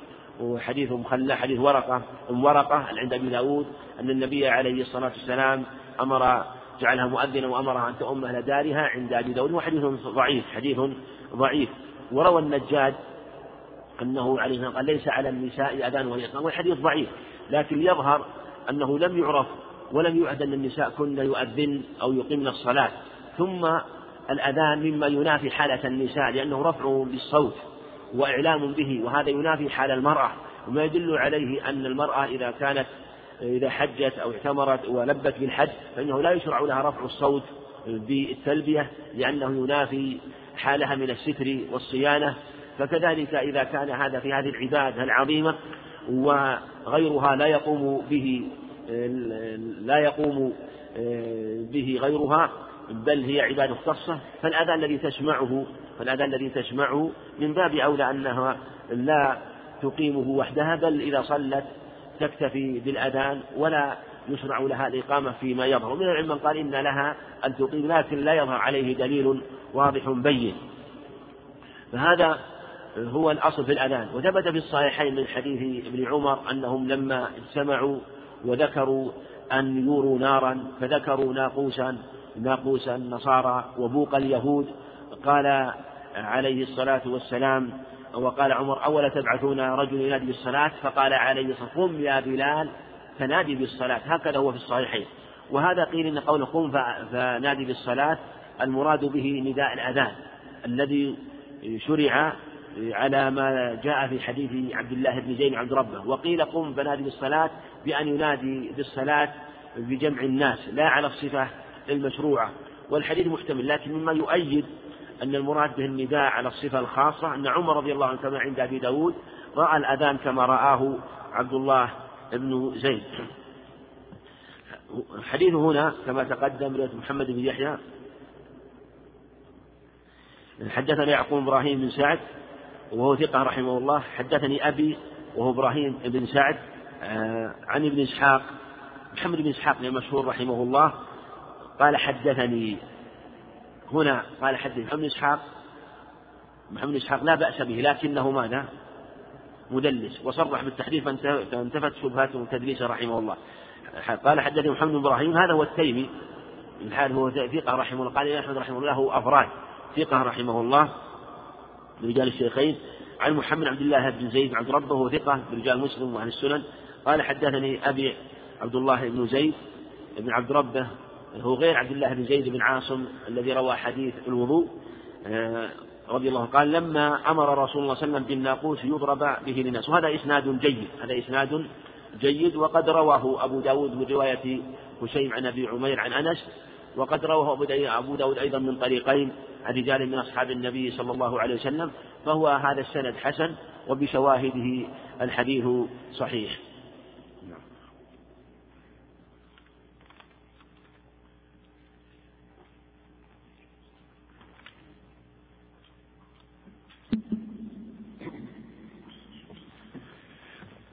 Speaker 3: وحديث مخلى حديث ورقة أم ورقة عند أبي داود أن النبي عليه الصلاة والسلام أمر جعلها مؤذنا وأمرها أن تؤم أهل دارها عند أبي داود وحديث ضعيف حديث ضعيف. وروى النجاد أنه عليه قال ليس على النساء أذان وهي والحديث ضعيف. لكن يظهر أنه لم يعرف ولم يعد أن النساء كن يؤذن أو يقمن الصلاة. ثم الأذان مما ينافي حالة النساء لأنه رفع بالصوت وإعلام به وهذا ينافي حال المرأة. وما يدل عليه أن المرأة إذا كانت إذا حجت أو اعتمرت ولبت بالحج فإنه لا يشرع لها رفع الصوت بالتلبية لأنه ينافي حالها من الستر والصيانة. فكذلك إذا كان هذا في هذه العبادة العظيمة وغيرها لا يقوم به لا يقوم به غيرها بل هي عبادة خاصة فالأذان الذي تسمعه فالأذان الذي تسمعه من باب أولى أنها لا تقيمه وحدها بل إذا صلت تكتفي بالأذان ولا يشرع لها الإقامة فيما يظهر. من العلم من قال إن لها أن تقيم لكن لا يظهر عليه دليل واضح بين. فهذا هو الأصل في الأذان. وثبت في الصحيحين من حديث ابن عمر أنهم لما اجتمعوا وذكروا أن يوروا نارا فذكروا ناقوسا ناقوس النصارى وبوق اليهود. قال عليه الصلاة والسلام وقال عمر أولا تبعثون رجل ينادي بالصلاة؟ فقال عليه الصلاة قم يا بلال فنادي بالصلاة. هكذا هو في الصحيحين. وهذا قيل إن قول قم فنادي بالصلاة المراد به نداء الأذان الذي شرع على ما جاء في حديث عبد الله بن زيد عبد ربه. وقيل قم فنادي بالصلاة بأن ينادي بالصلاة بجمع الناس لا على الصفة المشروعة. والحديث محتمل لكن مما يؤيد أن المراد به النداء على الصفة الخاصة أن عمر رضي الله عنه كما عند أبي داود رأى الأذان كما رآه عبد الله بن زيد. الحديث هنا كما تقدم رواية محمد بن يحيى. حدثنا يعقوب إبراهيم بن سعد وهو ثقة رحمه الله. حدثني أبي وهو إبراهيم بن سعد آه، عن ابن إسحاق محمد بن إسحاق مشهور رحمه الله. قال حدثني هنا قال حدثني محمد إسحاق محمد إسحاق لا بأس به لكنه ماذا؟ مدلس وصرح بالتحديث فانتفت شبهاته تدليسه رحمه الله قال حدثني محمد بن إبراهيم هذا هو التيمي الحال هو ثقة رحمه الله قال أحمد رحمه الله له أفراد ثقة رحمه الله برجال الشيخين عن محمد عبد الله بن زيد عبد ربه ثقة برجال مسلم وأهل السنن قال حدثني أبي عبد الله بن زيد بن عبد ربه هو غير عبد الله بن زيد بن عاصم الذي روى حديث الوضوء آه، رضي الله قال لما أمر رسول الله صلى الله عليه وسلم بالناقوس يضرب به للناس. وهذا إسناد جيد هذا إسناد جيد وقد رواه أبو داود من رواية هشيم عن أبي عمير عن أنس وقد رواه أبو داود أيضا من طريقين عن رجال من أصحاب النبي صلى الله عليه وسلم فهو هذا السند حسن وبشواهده الحديث صحيح.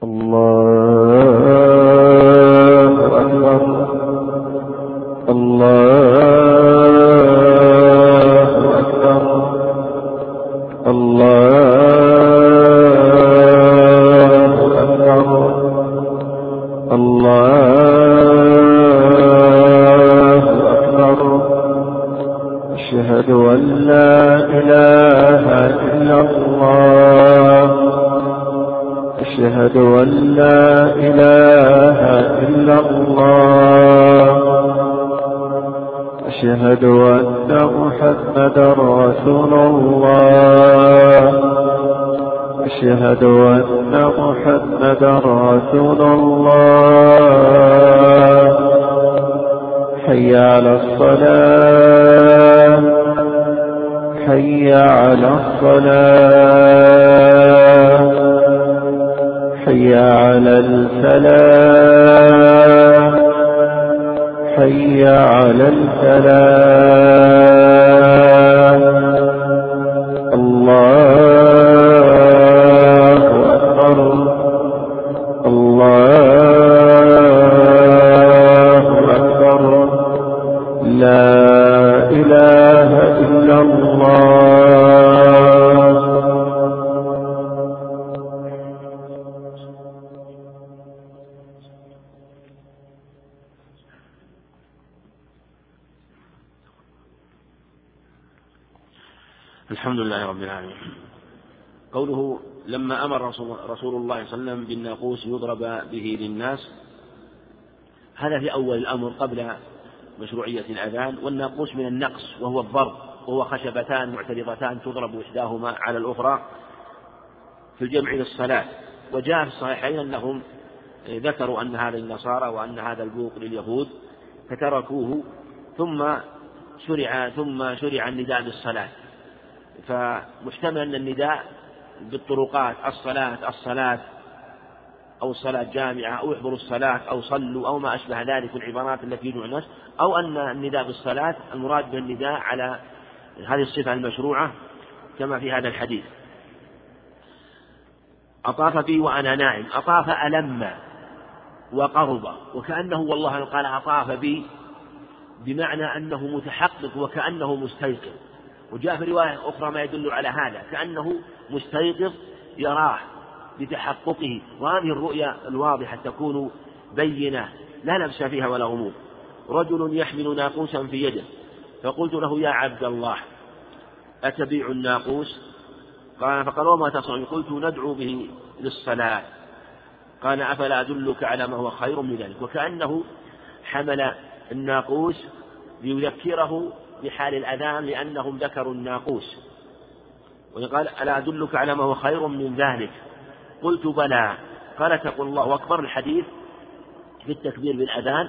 Speaker 4: أشهد الصلاة حي على الفلاح. حي على الفلاح.
Speaker 3: رسول, الله صلى الله عليه وسلم بالناقوس يضرب به للناس. هذا في أول الأمر قبل مشروعية الأذان. والناقوس من النقص وهو الضرب. وهو خشبتان معترضتان تضرب إحداهما على الأخرى في الجمع للصلاة. وجاء في الصحيحين أنهم ذكروا أن هذا النصارى وأن هذا البوق لليهود فتركوه ثم شرع ثم شرع النداء بالصلاة. فمحتمل أن النداء بالطرقات الصلاة الصلاة أو الصلاة جامعة أو احضروا الصلاة أو صلوا أو ما أشبه ذلك العبارات التي يدعو الناس أو أن النداء بالصلاة المراد به النداء على هذه الصفة المشروعة كما في هذا الحديث. أطاف بي وأنا نائم. أطاف ألم وقرب وكأنه والله قال أطاف بي بمعنى أنه متحقق وكأنه مستيقظ. وجاء في رواية أخرى ما يدل على هذا كأنه مستيقظ يراه بتحققه. وهذه الرؤيا الواضحة تكون بينة. لا لبس فيها ولا غموض. رجل يحمل ناقوسا في يده. فقلت له يا عبد الله أتبيع الناقوس؟ قال فقال وما تصنع؟ قلت ندعو به للصلاة. قال أفلا أدلك على ما هو خير من ذلك؟ وكأنه حمل الناقوس ليذكره بحال الأذان لأنهم ذكروا الناقوس. وقال ألا أدلك على ما هو خير من ذلك؟ قلت بلى. قال تقول الله أكبر. الحديث في التكبير بالأذان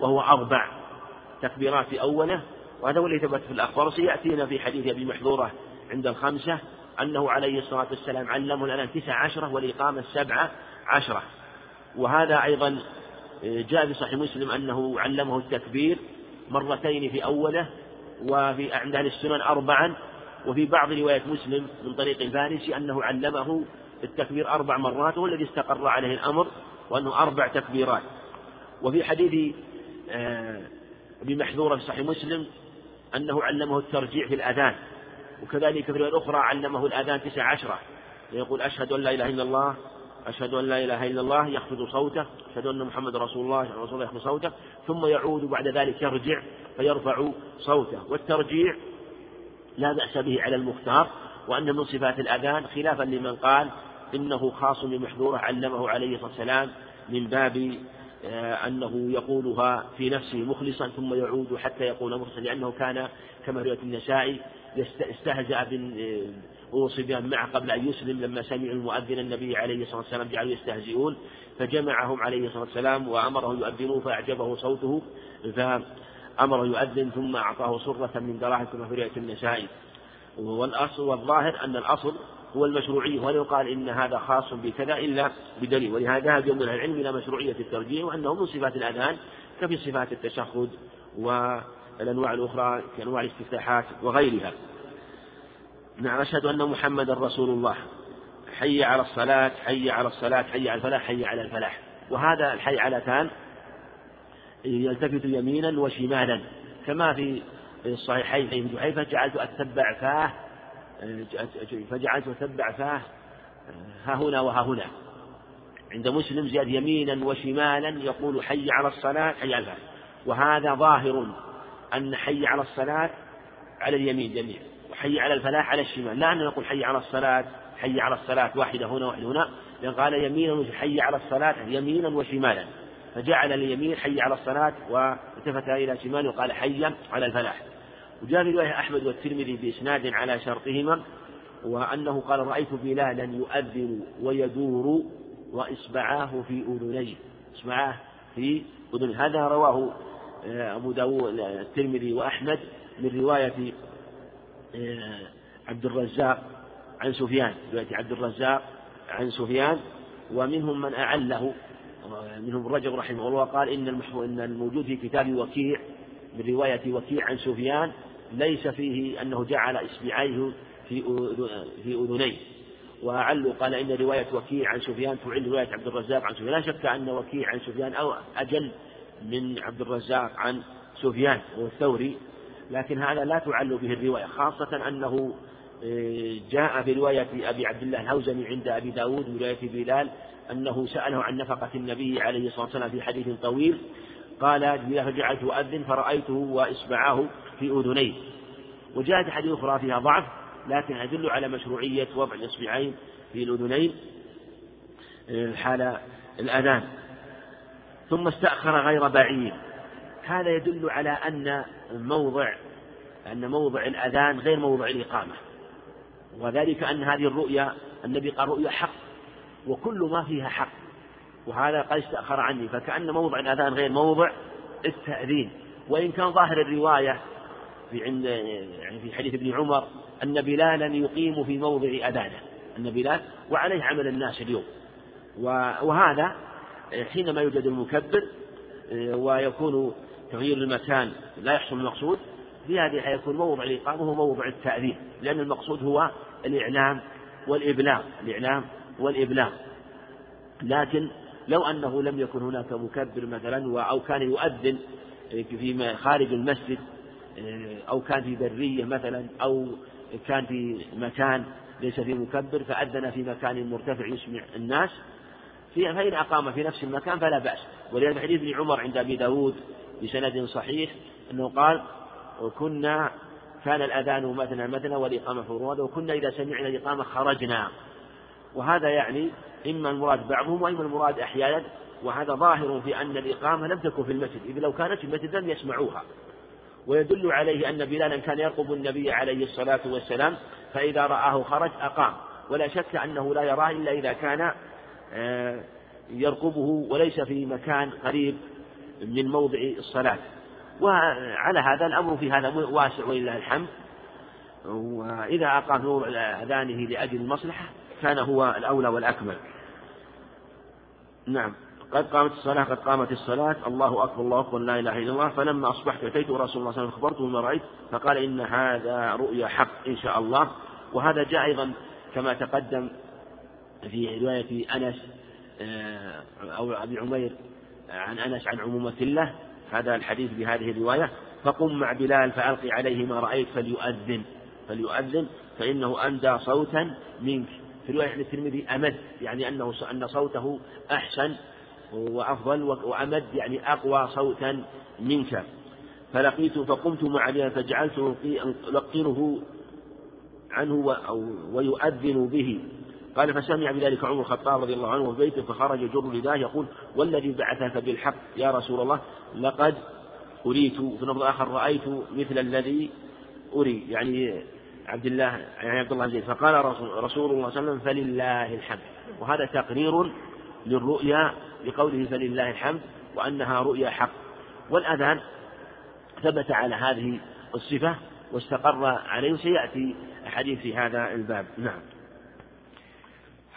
Speaker 3: وهو أربع تكبيرات في أوله وهذا هو اللي ثبت في الأخبار سيأتينا في حديث أبي محذورة عند الخمسة أنه عليه الصلاة والسلام علمه الأذان تسع عشرة والإقامة السبعة عشرة. وهذا أيضا جاء في صحيح مسلم أنه علمه التكبير مرتين في أوله وفي عند أهل السنن أربعا وفي بعض رواية مسلم من طريق الفارسي أنه علمه التكبير أربع مرات وهو الذي استقر عليه الأمر وأنه أربع تكبيرات. وفي حديث آه، أبي محذورة في صحيح مسلم أنه علمه الترجيع في الأذان وكذلك في رواية أخرى علمه الأذان تسع عشرة يقول أشهد أن لا إله إلا الله أشهد أن لا إله إلا الله يخفض صوته أشهد أن محمد رسول الله رسول الله يخفض صوته ثم يعود بعد ذلك يرجع فيرفع صوته. والترجيع لا بأس به على المختار وأن من صفات الأذان خلافا لمن قال إنه خاص بمحذوره علمه عليه الصلاة والسلام من باب آه، أنه يقولها في نفسه مخلصا ثم يعود حتى يقول مخلصا لأنه كان كما رواية النسائي استهزأ وصبيان معه قبل أن يسلم لما سمعوا المؤذن النبي عليه الصلاة والسلام جعلوا يستهزئون فجمعهم عليه الصلاة والسلام وأمره يؤذنوا فأعجبه صوته فأمره يؤذن ثم أعطاه صرة من دراهم كما في رواية النسائي والأصل والظاهر أن الأصل هو المشروعية ولا يقال إن هذا خاص بكذا إلا بدليل. ولهذا ذهب يوم العلم إلى مشروعية الترجيح وأنه من صفات الأذان كفي صفات التشهد والأنواع الأخرى كأنواع الاستفتاحات وغيرها. نعم أشهد أن محمدا رسول الله. حي على الصلاة حي على الصلاة حي على الفلاح حي على الفلاح. وهذا الحي على تان يلتفت يمينا وشمالا كما في الصحيحين. في جحيفة جعلت أتبع فاه فجعلت أتبع فاه ها هنا وها هنا. عند مسلم زياد يمينا وشمالا يقول حي على الصلاة حي على الفلاح وهذا ظاهر أن حي على الصلاة على اليمين جميعا وحي على الفلاح على الشمال. لا أن نقول حي على الصلاة حي على الصلاة واحدة هنا واحدة هنا. لأن قال يمينا حي على الصلاة يمينا وشمالا. فجعل اليمين حي على الصلاة والتفت إلى شمال وقال حيا على الفلاح. وجاء في رواية أحمد والترمذي بإسناد على شرطهما وأنه قال رأيت بلالا يؤذن ويدور وإصبعاه في أذنيه. إصبعاه في أذنيه. هذا رواه آه، أبو داود الترمذي وأحمد من رواية آه، عبد الرزاق عن سفيان. رواية عبد الرزاق عن سفيان. ومنهم من أعله منهم الرجل رحمه الله قال إن إن الموجود في كتاب وكيع من رواية وكيع عن سفيان ليس فيه أنه جعل إصبعيه في في أذنيه. وأعلوا قال إن رواية وكيع عن سفيان تعل رواية عبد الرزاق عن سفيان. لا شك أن وكيع عن سفيان أو أجل من عبد الرزاق عن سفيان والثوري لكن هذا لا تعل به الرواية خاصة أنه آه، جاء برواية أبي عبد الله الهوزني عند أبي داود برواية بلال أنه سأله عن نفقة النبي عليه الصلاة والسلام في حديث طويل قال فجعلت أؤذن فرأيته وإصبعاه في أذنيه وجاءت حديث أخرى فيها ضعف لكن أدل على مشروعية وضع الإصبعين في الأذنين حال الأذان. ثم استأخر غير بعيد. هذا يدل على أن موضع أن موضع الأذان غير موضع الإقامة. وذلك أن هذه الرؤيا النبي قال رؤيا حق. وكل ما فيها حق. وهذا قد استأخر عني فكأن موضع الأذان غير موضع التأذين. وإن كان ظاهر الرواية في عند يعني في حديث ابن عمر أن بلالا يقيم في موضع أذانه. أن بلال وعليه عمل الناس اليوم. وهذا حينما يوجد المكبر ويكون تغيير المكان لا يحصل المقصود في هذه الحالة يكون موضع الإقامة هو موضع التأذين. لأن المقصود هو الإعلام والإبلاغ. الإعلام والإبلاغ. لكن لو أنه لم يكن هناك مكبر مثلا أو كان يؤذن في خارج المسجد أو كان في برية مثلا أو كان في مكان ليس فيه مكبر فأذن في مكان مرتفع يسمع الناس فإن أقام في نفس المكان فلا بأس. ولهذا حديث ابن عمر عند أبي داود بسند صحيح أنه قال وكنا كان الأذان مثنى مثنى والإقامة فرادى وكنا إذا سمعنا الإقامة خرجنا. وهذا يعني إما المراد بعضهم وإما المراد أحيانا وهذا ظاهر في أن الإقامة لم تكن في المسجد إذ لو كانت في المسجد لم يسمعوها. ويدل عليه أن بلالا كان يرقب النبي عليه الصلاة والسلام فإذا رآه خرج أقام. ولا شك أنه لا يراه إلا إذا كان آه، يرقبه وليس في مكان قريب من موضع الصلاة. وعلى هذا الأمر في هذا واسع ولله الحمد. وإذا أقام موضع أذانه لأجل المصلحة كان هو الأولى والأكمل. نعم. قد قامت الصلاة قد قامت الصلاة. الله أكبر الله أكبر لا إله إلا الله. فلما أصبحت أتيت رسول الله صلى الله عليه وسلم أخبرته بما رأيت فقال إن هذا رؤيا حق إن شاء الله. وهذا جاء أيضا كما تقدم في رواية أنس آه، أو أبي عمير عن أنس عن عمومة الله. هذا الحديث بهذه الرواية. فقم مع بلال فألقي عليه ما رأيت فليؤذن فليؤذن فإنه أندى صوتا منك. في رواية الترمذي أمد يعني أنه أن صوته أحسن وأفضل وأمد يعني أقوى صوتا منك. فلقيت فقمت مع فجعلت ألقنه عنه ويؤذن به. قال فسمع بذلك عمر الخطاب رضي الله عنه في بيته فخرج يجر رداه يقول والذي بعثك بالحق يا رسول الله لقد أريت. في نظر آخر رأيت مثل الذي أري يعني عبد الله يعني عبد الله زيد. فقال رسول, الله صلى الله عليه وسلم فلله الحمد. وهذا تقرير للرؤيا بقوله فلله الحمد وأنها رؤيا حق. والأذان ثبت على هذه الصفة واستقر عليه سيأتي حديث في هذا الباب. نعم.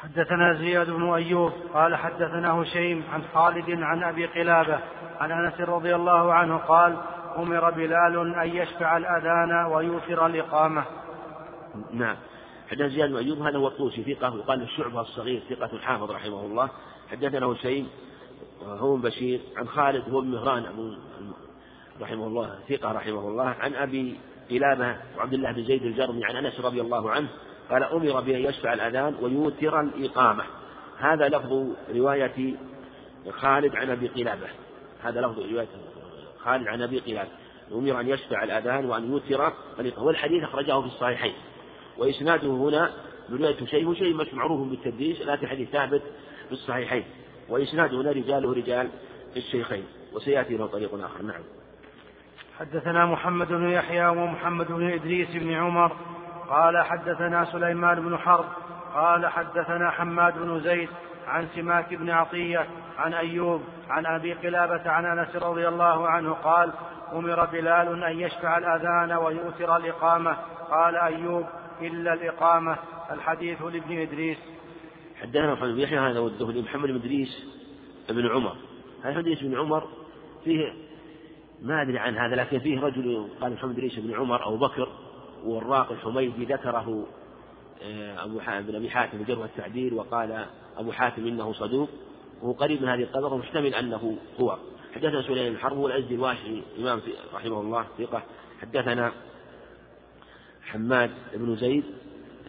Speaker 2: حدثنا زياد بن أيوب قال حدثنا هشيم عن خالد عن أبي قلابة عن أنس رضي الله عنه قال أمر بلال أن يشفع الأذان ويوثر الإقامة
Speaker 3: نعم. حدثنا زياد بن أيوب هذا هو الطوسي ثقة وقال الشعبة الصغير ثقة حافظ رحمه الله. حدثنا هشيم هو بشير عن خالد هو مهران أبو رحمه الله ثقة رحمه الله. عن أبي قلابة وعبد الله بن زيد الجرمي عن أنس رضي الله عنه قال أمر بأن يشفع الأذان ويوتر الإقامة. هذا لفظ رواية خالد عن أبي قلابة. هذا لفظ رواية خالد عن أبي قلابة. أمر أن يشفع الأذان وأن يوتر الإقامة. والحديث أخرجه في الصحيحين. وإسناده هنا رواية شيء شيء مش معروف بالتدليس لكن حديث ثابت في الصحيحين. وإسناده هنا رجاله رجال الشيخين. وسيأتي له طريق آخر. نعم.
Speaker 2: حدثنا محمد بن يحيى ومحمد بن إدريس بن عمر. قال حدثنا سليمان بن حرب. قال حدثنا حماد بن زيد عن سماك بن عطية عن أيوب عن أبي قلابة عن أنس رضي الله عنه قال أمر بلال أن يشفع الأذان ويؤثر الإقامة. قال أيوب إلا الإقامة الحديث لابن إدريس.
Speaker 3: حدثنا محمد بن يحيى هذا والدهلي محمد بن إدريس بن عمر. هذا حديث بن عمر فيه ما أدري عن هذا لكن فيه رجل قال محمد بن إدريس بن عمر أو بكر والراق الحميدي ذكره آه، أبو حاتم بن أبي حاتم جره التعديل وقال أبو حاتم إنه صدوق. وهو قريب من هذه القدر ومحتمل أنه هو. حدثنا سليمان بن حرب والأزدي الواشعي إمام رحمه الله ثقة. حدثنا حماد بن زيد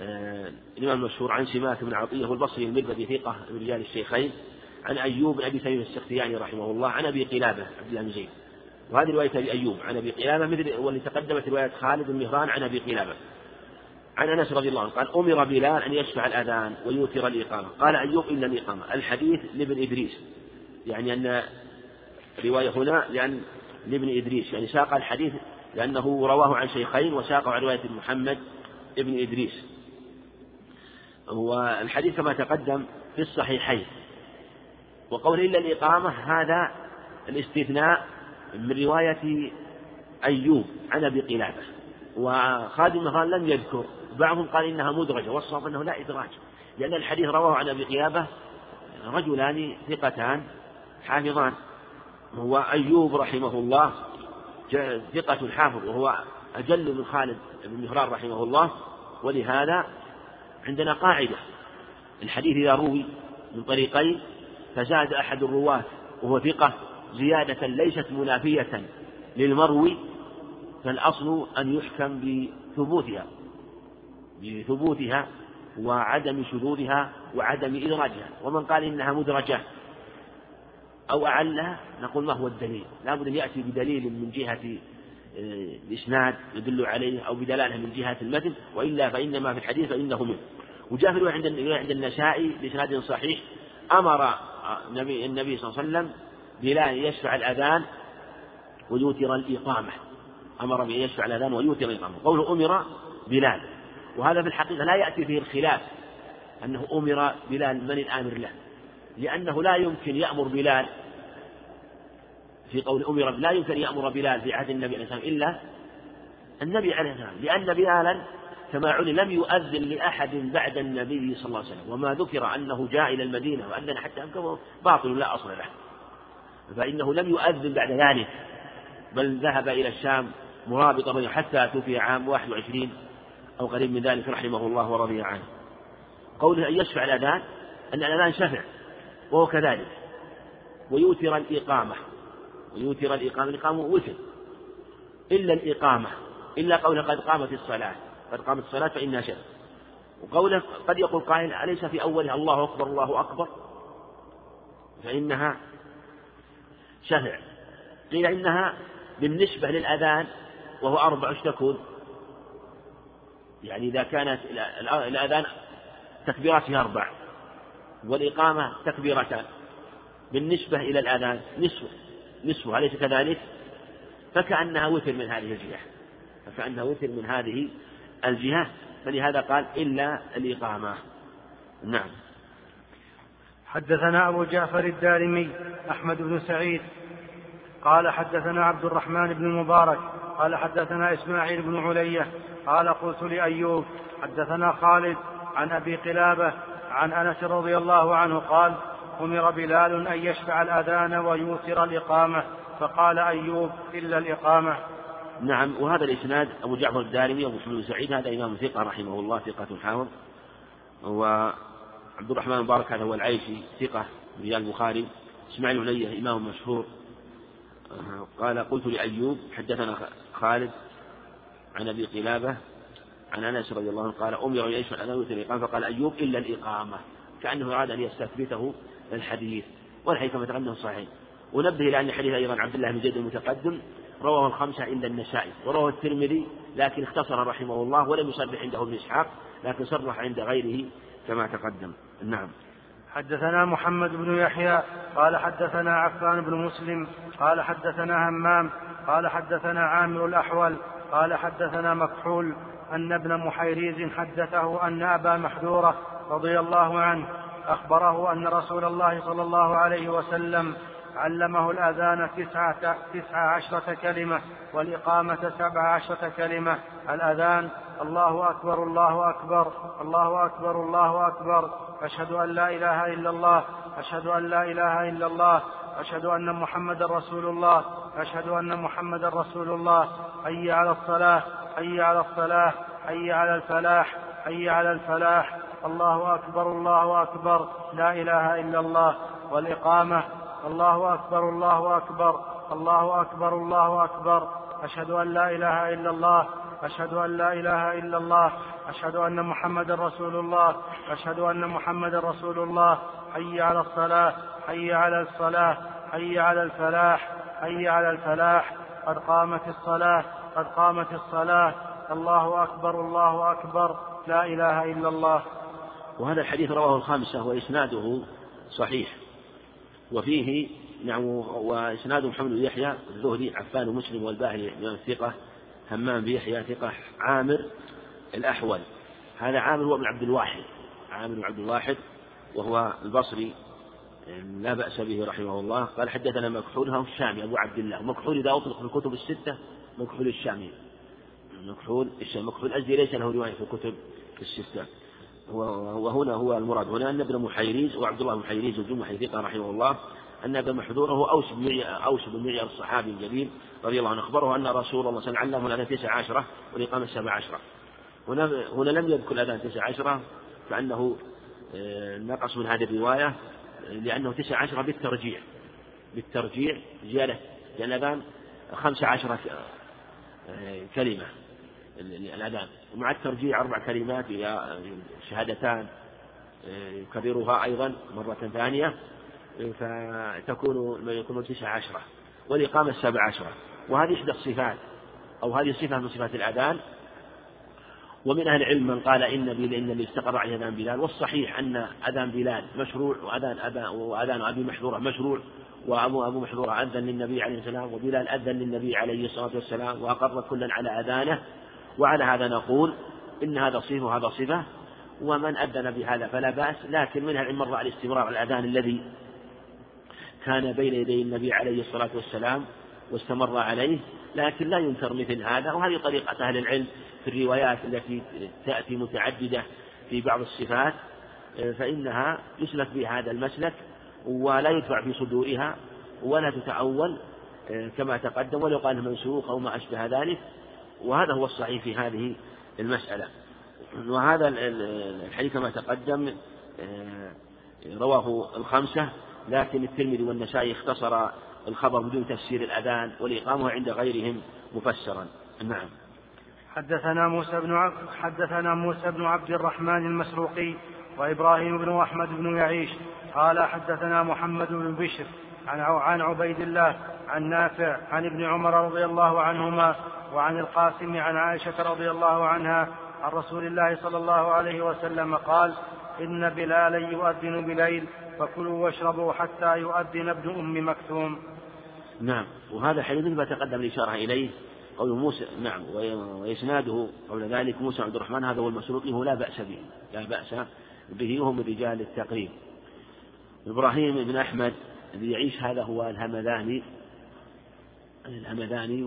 Speaker 3: آه الإمام المشهور عن سماك بن عطية والبصري المربدي ثقة من رجال الشيخين عن أيوب بن أبي سعيد السختياني رحمه الله عن أبي قلابة عبد الله بن زيد. وهذه رواية أبي أيوب عن أبي قلابة مثل واللي تقدمت رواية خالد بن مهران عن أبي قلابة. عن أنس رضي الله عنه قال أمر بلال أن يشفع الأذان ويوتر الإقامة. قال أيوب الا الإقامة. الحديث لابن إدريس. يعني أن رواية هنا لأن لابن إدريس. يعني ساق الحديث لأنه رواه عن شيخين وساقه عن رواية محمد ابن إدريس. والحديث كما تقدم في الصحيحين. وقول إلا الإقامة هذا الاستثناء من رواية أيوب عن أبي قلابة. وخادم مهران لم يذكر. بعضهم قال إنها مدرجة والصواب أنه لا إدراج. لأن الحديث رواه عن أبي قلابة رجلان ثقتان حافظان. هو أيوب رحمه الله ثقة حافظ وهو أجل من خالد بن مهران رحمه الله. ولهذا عندنا قاعدة الحديث إذا روي من طريقين فزاد أحد الرواة وهو ثقة زيادة ليست منافية للمروي فالأصل أن يحكم بثبوتها بثبوتها وعدم شذوذها وعدم إدراجها. ومن قال إنها مدرجة أو أعلها نقول ما هو الدليل؟ لا بد أن يأتي بدليل من جهة آه، الإسناد يدل عليه أو بدلالة من جهة المتن وإلا فإنما في الحديث فإنه منه. وجاء في عند عند النسائي بإسناد صحيح أمر النبي النبي صلى الله عليه وسلم بلال يشفع الأذان ويوتر الإقامة. أمر بأن يشفع الأذان ويوتر الإقامة. قوله أمر بلال. وهذا في الحقيقة لا يأتي فيه الخلاف أنه أمر بلال من الآمر له. لأنه لا يمكن يأمر بلال في قول أمر لا يمكن يأمر بلال في عهد النبي عليه الصلاة والسلام إلا النبي عليه الصلاة والسلام. لأن بلالا كما علم لم يؤذن لأحد بعد النبي صلى الله عليه وسلم. وما ذكر أنه جاء إلى المدينة وأذن حتى أنكره باطل لا أصل له. فإنه لم يؤذن بعد ذلك بل ذهب إلى الشام مرابطا حتى توفي عام 21 أو قريب من ذلك رحمه الله ورضي عنه. قوله أن يشفع الأذان أن الأذان شفع. وهو كذلك. ويوتر الإقامة. ويوتر الإقامة الإقامة وتر. إلا الإقامة إلا قوله قد قامت الصلاة. قد قامت الصلاة فإنها شرك وقوله قد يقول قائل أليس في أولها الله أكبر الله أكبر؟ فإنها شفع. قيل إنها بالنسبة للأذان وهو أربع تكون؟ يعني إذا كانت الأذان تكبيراته أربع. والإقامة تكبيرتان بالنسبة إلى الأذان نصف نصفها أليس كذلك؟ فكأنها وتر من هذه الجهة فكأنها وتر من هذه الجهة فلهذا قال إلا الإقامة نعم
Speaker 2: حدثنا أبو جعفر الدارمي أحمد بن سعيد قال حدثنا عبد الرحمن بن المبارك قال حدثنا إسماعيل بن علية قال قلت لأيوب حدثنا خالد عن أبي قلابة عن أنس رضي الله عنه قال أمر بلال أن يشفع الأذان ويوتر الإقامة فقال أيوب إلا الإقامة.
Speaker 3: نعم وهذا الإسناد أبو جعفر الدارمي أبو بن سعيد هذا إمام ثقة رحمه الله ثقة حافظ. وعبد الرحمن المبارك هذا هو العيشي ثقة رجال البخاري إسماعيل علي إمام مشهور. قال قلت لأيوب حدثنا خالد عن أبي قلابة عن أنس رضي الله عنه قال أمر يشفع الأذان الإقامة فقال أيوب إلا الإقامة كأنه أراد أن يستثبته الحديث والحديث كما تقدم صحيح. ونبه إلى أن حديث أيضا عبد الله بن زيد المتقدم رواه الخمسة إلا النسائي ورواه الترمذي لكن اختصر رحمه الله ولم يصرح عنده ابن إسحاق لكن صرح عند غيره كما تقدم. نعم.
Speaker 2: حدثنا محمد بن يحيى قال حدثنا عفان بن مسلم قال حدثنا همام قال حدثنا عامر الأحول قال حدثنا مكحول أن ابن محيريز حدثه أن أبا محذورة رضي الله عنه أخبره أن رسول الله صلى الله عليه وسلم علمه الأذان تسعة, تسعة عشرة كلمة والإقامة سبع عشرة كلمة. الأذان الله أكبر الله أكبر الله أكبر الله أكبر. أشهد أن لا إله إلا الله أشهد أن لا إله إلا الله أشهد أن محمدا رسول الله أشهد أن محمدا رسول الله. حي على الصلاة. حي على الصلاة حي على الفلاح حي على الفلاح. الله أكبر الله أكبر. لا إله إلا الله. والإقامة الله أكبر الله أكبر. الله أكبر الله أكبر. أشهد أن لا إله إلا الله. أشهد أن لا إله إلا الله. أشهد أن محمدا رسول الله. أشهد أن محمدا رسول الله. حي على الصلاة حي على الصلاة حي على الفلاح حي على الفلاح. قد قامت الصلاة قد قامت الصلاة. الله أكبر الله أكبر. لا إله إلا الله.
Speaker 3: وهذا الحديث رواه الخامسة وإسناده صحيح. وفيه نعم وإسناد محمد بن يحيى الزهري عفان ومسلم والباهلي من الثقة همام بن يحيى ثقة عامر الأحول. هذا عامر هو ابن عبد الواحد عامر بن عبد الواحد وهو البصري. لا بأس به رحمه الله. قال حدثنا مكحول هو الشامي أبو عبد الله. مكحول إذا أطلق في الكتب الستة مكحول الشامي. مكحول الشامي مكحول الأزدي ليس له رواية في الكتب الستة. وهنا هو المراد. هنا أن ابن محيريز وعبد الله محيريز الجمحي ثقة رحمه الله أن ابن محذور هو أوس بن أوس بن معيار الصحابي الجليل رضي الله عنه أخبره أن رسول الله صلى الله عليه وسلم علمه الأذان تسع عشرة والإقامة سبع عشرة. هنا هنا لم يذكر الأذان تسع عشرة فأنه آه، نقص من هذه الرواية. لأنه تسع عشرة بالترجيع. بالترجيع زيادة لأن الأذان خمس عشرة آه، كلمة. الأذان. ومع الترجيع أربع كلمات شهادتان. آه، يكررها أيضا مرة ثانية. فتكون يكون تسع عشرة والإقامة السابع عشرة وهذه إحدى الصفات. أو هذه صفة من صفات الأذان. ومن أهل العلم من قال إن إن اللي استقر عليه أذان بلال والصحيح أن أذان بلال مشروع وأذان أبا وأذان أبي محذورة مشروع وأبو أبو محذورة أذن للنبي عليه السلام وبلال أذن للنبي عليه الصلاة والسلام وأقر كلا على أذانه. وعلى هذا نقول إن هذا صفة وهذا صفة ومن أذن بهذا فلا بأس. لكن منها العلم مر على استمرار الأذان الذي كان بين يدي النبي عليه الصلاة والسلام واستمر عليه لكن لا ينكر مثل هذا. وهذه طريقة أهل العلم في الروايات التي تأتي متعددة في بعض الصفات فإنها يسلك بهذا المسلك ولا يدفع في صدورها ولا تتأول كما تقدم ولو قال منسوخ أو ما أشبه ذلك. وهذا هو الصحيح في هذه المسألة. وهذا الحديث كما تقدم رواه الخمسة لكن الترمذي والنسائي اختصر الخبر بدون تفسير الأذان والإقامة عند غيرهم مفسرا. نعم.
Speaker 2: حدثنا موسى بن عبد حدثنا موسى بن عبد الرحمن المسروقي وإبراهيم بن أحمد بن يعيش قال حدثنا محمد بن بشر عن عن عبيد الله عن نافع عن ابن عمر رضي الله عنهما وعن القاسم عن عائشة رضي الله عنها عن رسول الله صلى الله عليه وسلم قال إن بلالا يؤذن بليل فكلوا واشربوا حتى يؤذن ابن أم مكتوم.
Speaker 3: نعم وهذا حديث ما تقدم الإشارة إليه. قول موسى نعم وإسناده قول ذلك موسى عبد الرحمن هذا هو المسروق هو لا بأس به لا بأس به وهو من رجال التقريب. إبراهيم بن أحمد الذي يعيش هذا هو الهمذاني الهمذاني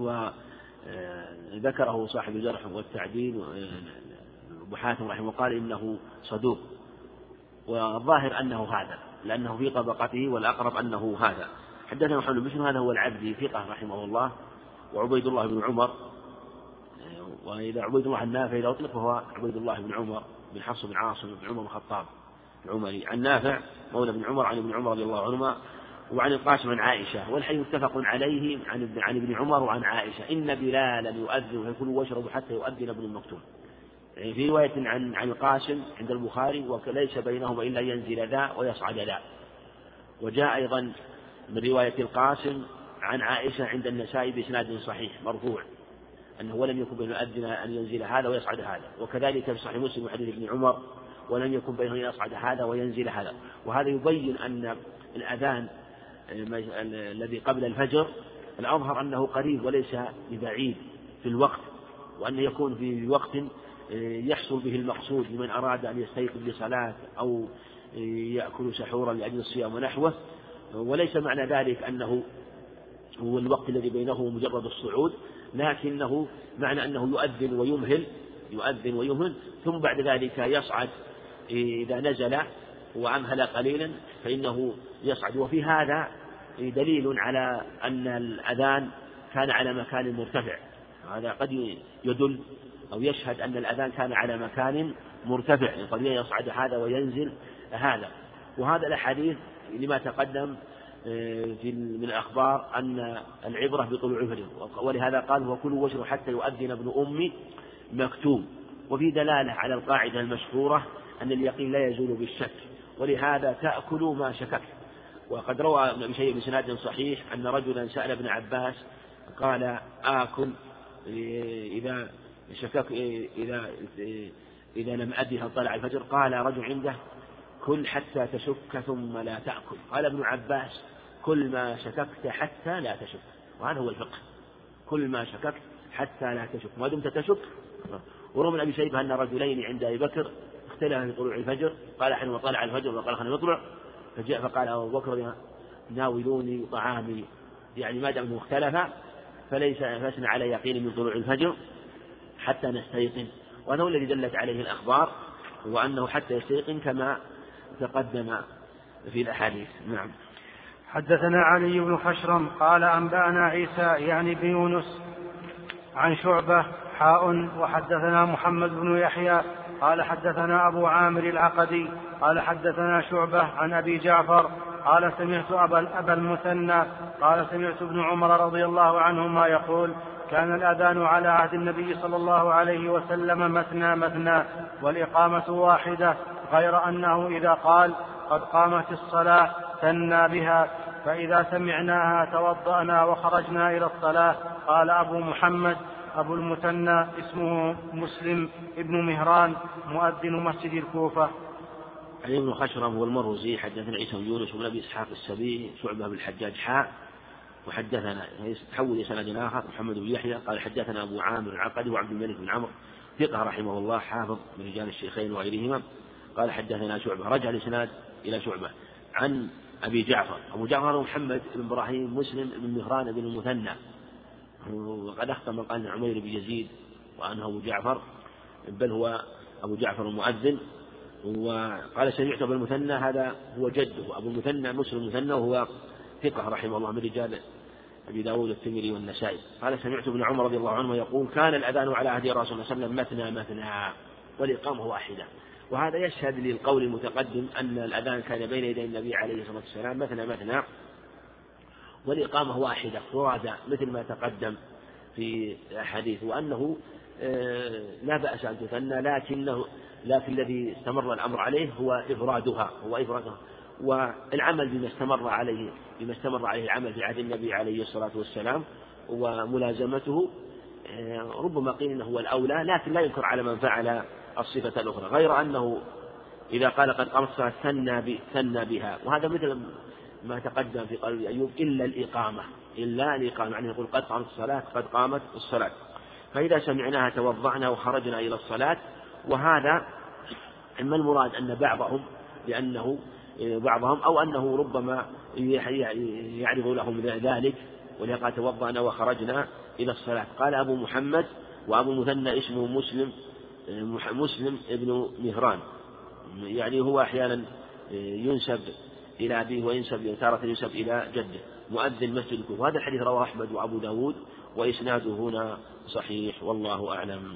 Speaker 3: وذكره صاحب الجرح والتعديل أبو حاتم رحمه قال إنه صدوق والظاهر أنه هذا لأنه في طبقته والأقرب أنه هذا. حدثنا محمد بن هذا هو العبدي ثقة رحمه الله. وعبيد الله بن عمر وإذا عبيد الله النافع إذا أطلق فهو عبيد الله بن عمر بن حفص بن عاصم بن عمر بن الخطاب العمري. عن نافع مولى بن عمر عن ابن عمر رضي الله عنهما وعن القاسم عن عائشة والحديث متفق عليه عن ابن عن ابن عمر وعن عائشة. إن بلالا يؤذن فيكلوا واشربوا حتى يؤذن ابن المكتوم. يعني في رواية عن عن القاسم عند البخاري وليس بينهما إلا ينزل ذا ويصعد ذا. وجاء أيضا من رواية القاسم عن عائشة عند النسائي بإسناد صحيح مرفوع أنه ولم يكن بين المؤذن أن ينزل هذا ويصعد هذا وكذلك في صحيح مسلم حديث ابن عمر ولم يكن بينه أن يصعد هذا وينزل هذا. وهذا يبين أن الأذان الذي قبل الفجر الأظهر أنه قريب وليس ببعيد في الوقت وأن يكون في وقت يحصل به المقصود لمن أراد أن يستيقظ لصلاة أو يأكل سحورا لأجل الصيام ونحوه. وليس معنى ذلك أنه هو الوقت الذي بينه مجرد الصعود لكنه معنى أنه يؤذن ويمهل يؤذن ويمهل ثم بعد ذلك يصعد إذا نزل وأمهل قليلا فإنه يصعد. وفي هذا دليل على أن الأذان كان على مكان مرتفع. هذا قد يدل أو يشهد أن الأذان كان على مكان مرتفع قد يصعد هذا وينزل هذا. وهذا الأحاديث لما تقدم في من الأخبار أن العبرة بطلوع الفجر. ولهذا قال وكلوا واشربوا حتى يؤذن ابن أمي مكتوم. وفي دلالة على القاعدة المشهورة أن اليقين لا يزول بالشك. ولهذا تأكلوا ما شككت وقد روى ابن شيء بسناد صحيح أن رجلا سأل ابن عباس قال آكل إذا شكك إذا إذا لم أدي هل طلع الفجر. قال رجل عنده كل حتى تشك ثم لا تأكل. قال ابن عباس كل ما شككت حتى لا تشك. وهذا هو الفقه. كل ما شككت حتى لا تشك. ما دمت تشك؟ وروى من أبي شيبة أن رجلين عند أبي بكر اختلفا في طلوع الفجر. قال حين طلع الفجر وقال خلينا نطلع. فجاء فقال أبو بكر ناولوني طعامي. يعني ما دام اختلفا فليس فلسنا على يقين من طلوع الفجر حتى نستيقن. وهذا هو الذي دلت عليه الأخبار. وأنه حتى يستيقن كما تقدم في الأحاديث. نعم.
Speaker 2: حدثنا علي بن خشرم قال أنبأنا عيسى يعني بن يونس عن شعبة حاء وحدثنا محمد بن يحيى قال حدثنا أبو عامر العقدي قال حدثنا شعبة عن أبي جعفر قال سمعت أبا, أبا المثنى قال سمعت ابن عمر رضي الله عنهما يقول كان الأذان على عهد النبي صلى الله عليه وسلم مثنى مثنى والإقامة واحدة غير أنه إذا قال قد قامت الصلاة ثنى بها فإذا سمعناها توضأنا وخرجنا إلى الصلاة قال أبو محمد أبو المثنى اسمه مسلم ابن مهران مؤذن مسجد الكوفة.
Speaker 3: علي بن خشرم هو المروزي حدثنا عيسى بن يونس بن أبي إسحاق السبيعي شعبة بن الحجاج حاء وحدثنا تحول إلى سند آخر محمد بن يحيى قال حدثنا أبو عامر العقدي وعبد الملك بن عمرو ثقة رحمه الله حافظ من رجال الشيخين وغيرهما. قال حدثنا شعبة رجع الإسناد إلى شعبة عن أبي جعفر. أبو جعفر محمد بن إبراهيم مسلم بن مهران بن المثنى. وقد أخطأ من قال عمير بن يزيد وأنه أبو جعفر بل هو أبو جعفر المؤذن. وقال سمعت أبو المثنى هذا هو جده. أبو المثنى مسلم المثنى وهو ثقة رحمه الله من رجال أبي داود الترمذي والنسائي. قال سمعت ابن عمر رضي الله عنه يقول كان الأذان على عهد رسول الله صلى الله عليه وسلم مثنى مثنى والإقامة واحدة. وهذا يشهد للقول المتقدم أن الأذان كان بين يدي النبي عليه الصلاة والسلام مثنى مثنى والإقامة واحدة فرادى مثل ما تقدم في الحديث وأنه آه، لا بأس أن تثنى لكنه لكن الذي استمر الأمر عليه هو إفرادها هو إفرادها والعمل بما استمر عليه بما استمر عليه العمل في عهد النبي عليه الصلاة والسلام وملازمته آه، ربما قيل إنه هو الأولى لكن لا ينكر على من فعل الصفة الأخرى غير أنه إذا قال قد قامت الصلاة ثنى ثنى بها وهذا مثل ما تقدم في قلب أيوب إلا الإقامة إلا الإقامة يعني يقول قد قامت الصلاة قد قامت الصلاة. فإذا سمعناها توضعنا وخرجنا إلى الصلاة وهذا ما المراد أن بعضهم لأنه بعضهم أو أنه ربما يعرض لهم ذلك ولقد توضأنا وخرجنا إلى الصلاة. قال أبو محمد وأبو مثنى اسمه مسلم مسلم ابن مهران. يعني هو أحيانا ينسب إلى أبيه وينسب تارة ينسب إلى جده. مؤذن مسجد الكوفة هذا الحديث رواه أحمد وأبو داود وإسناده هنا صحيح والله أعلم.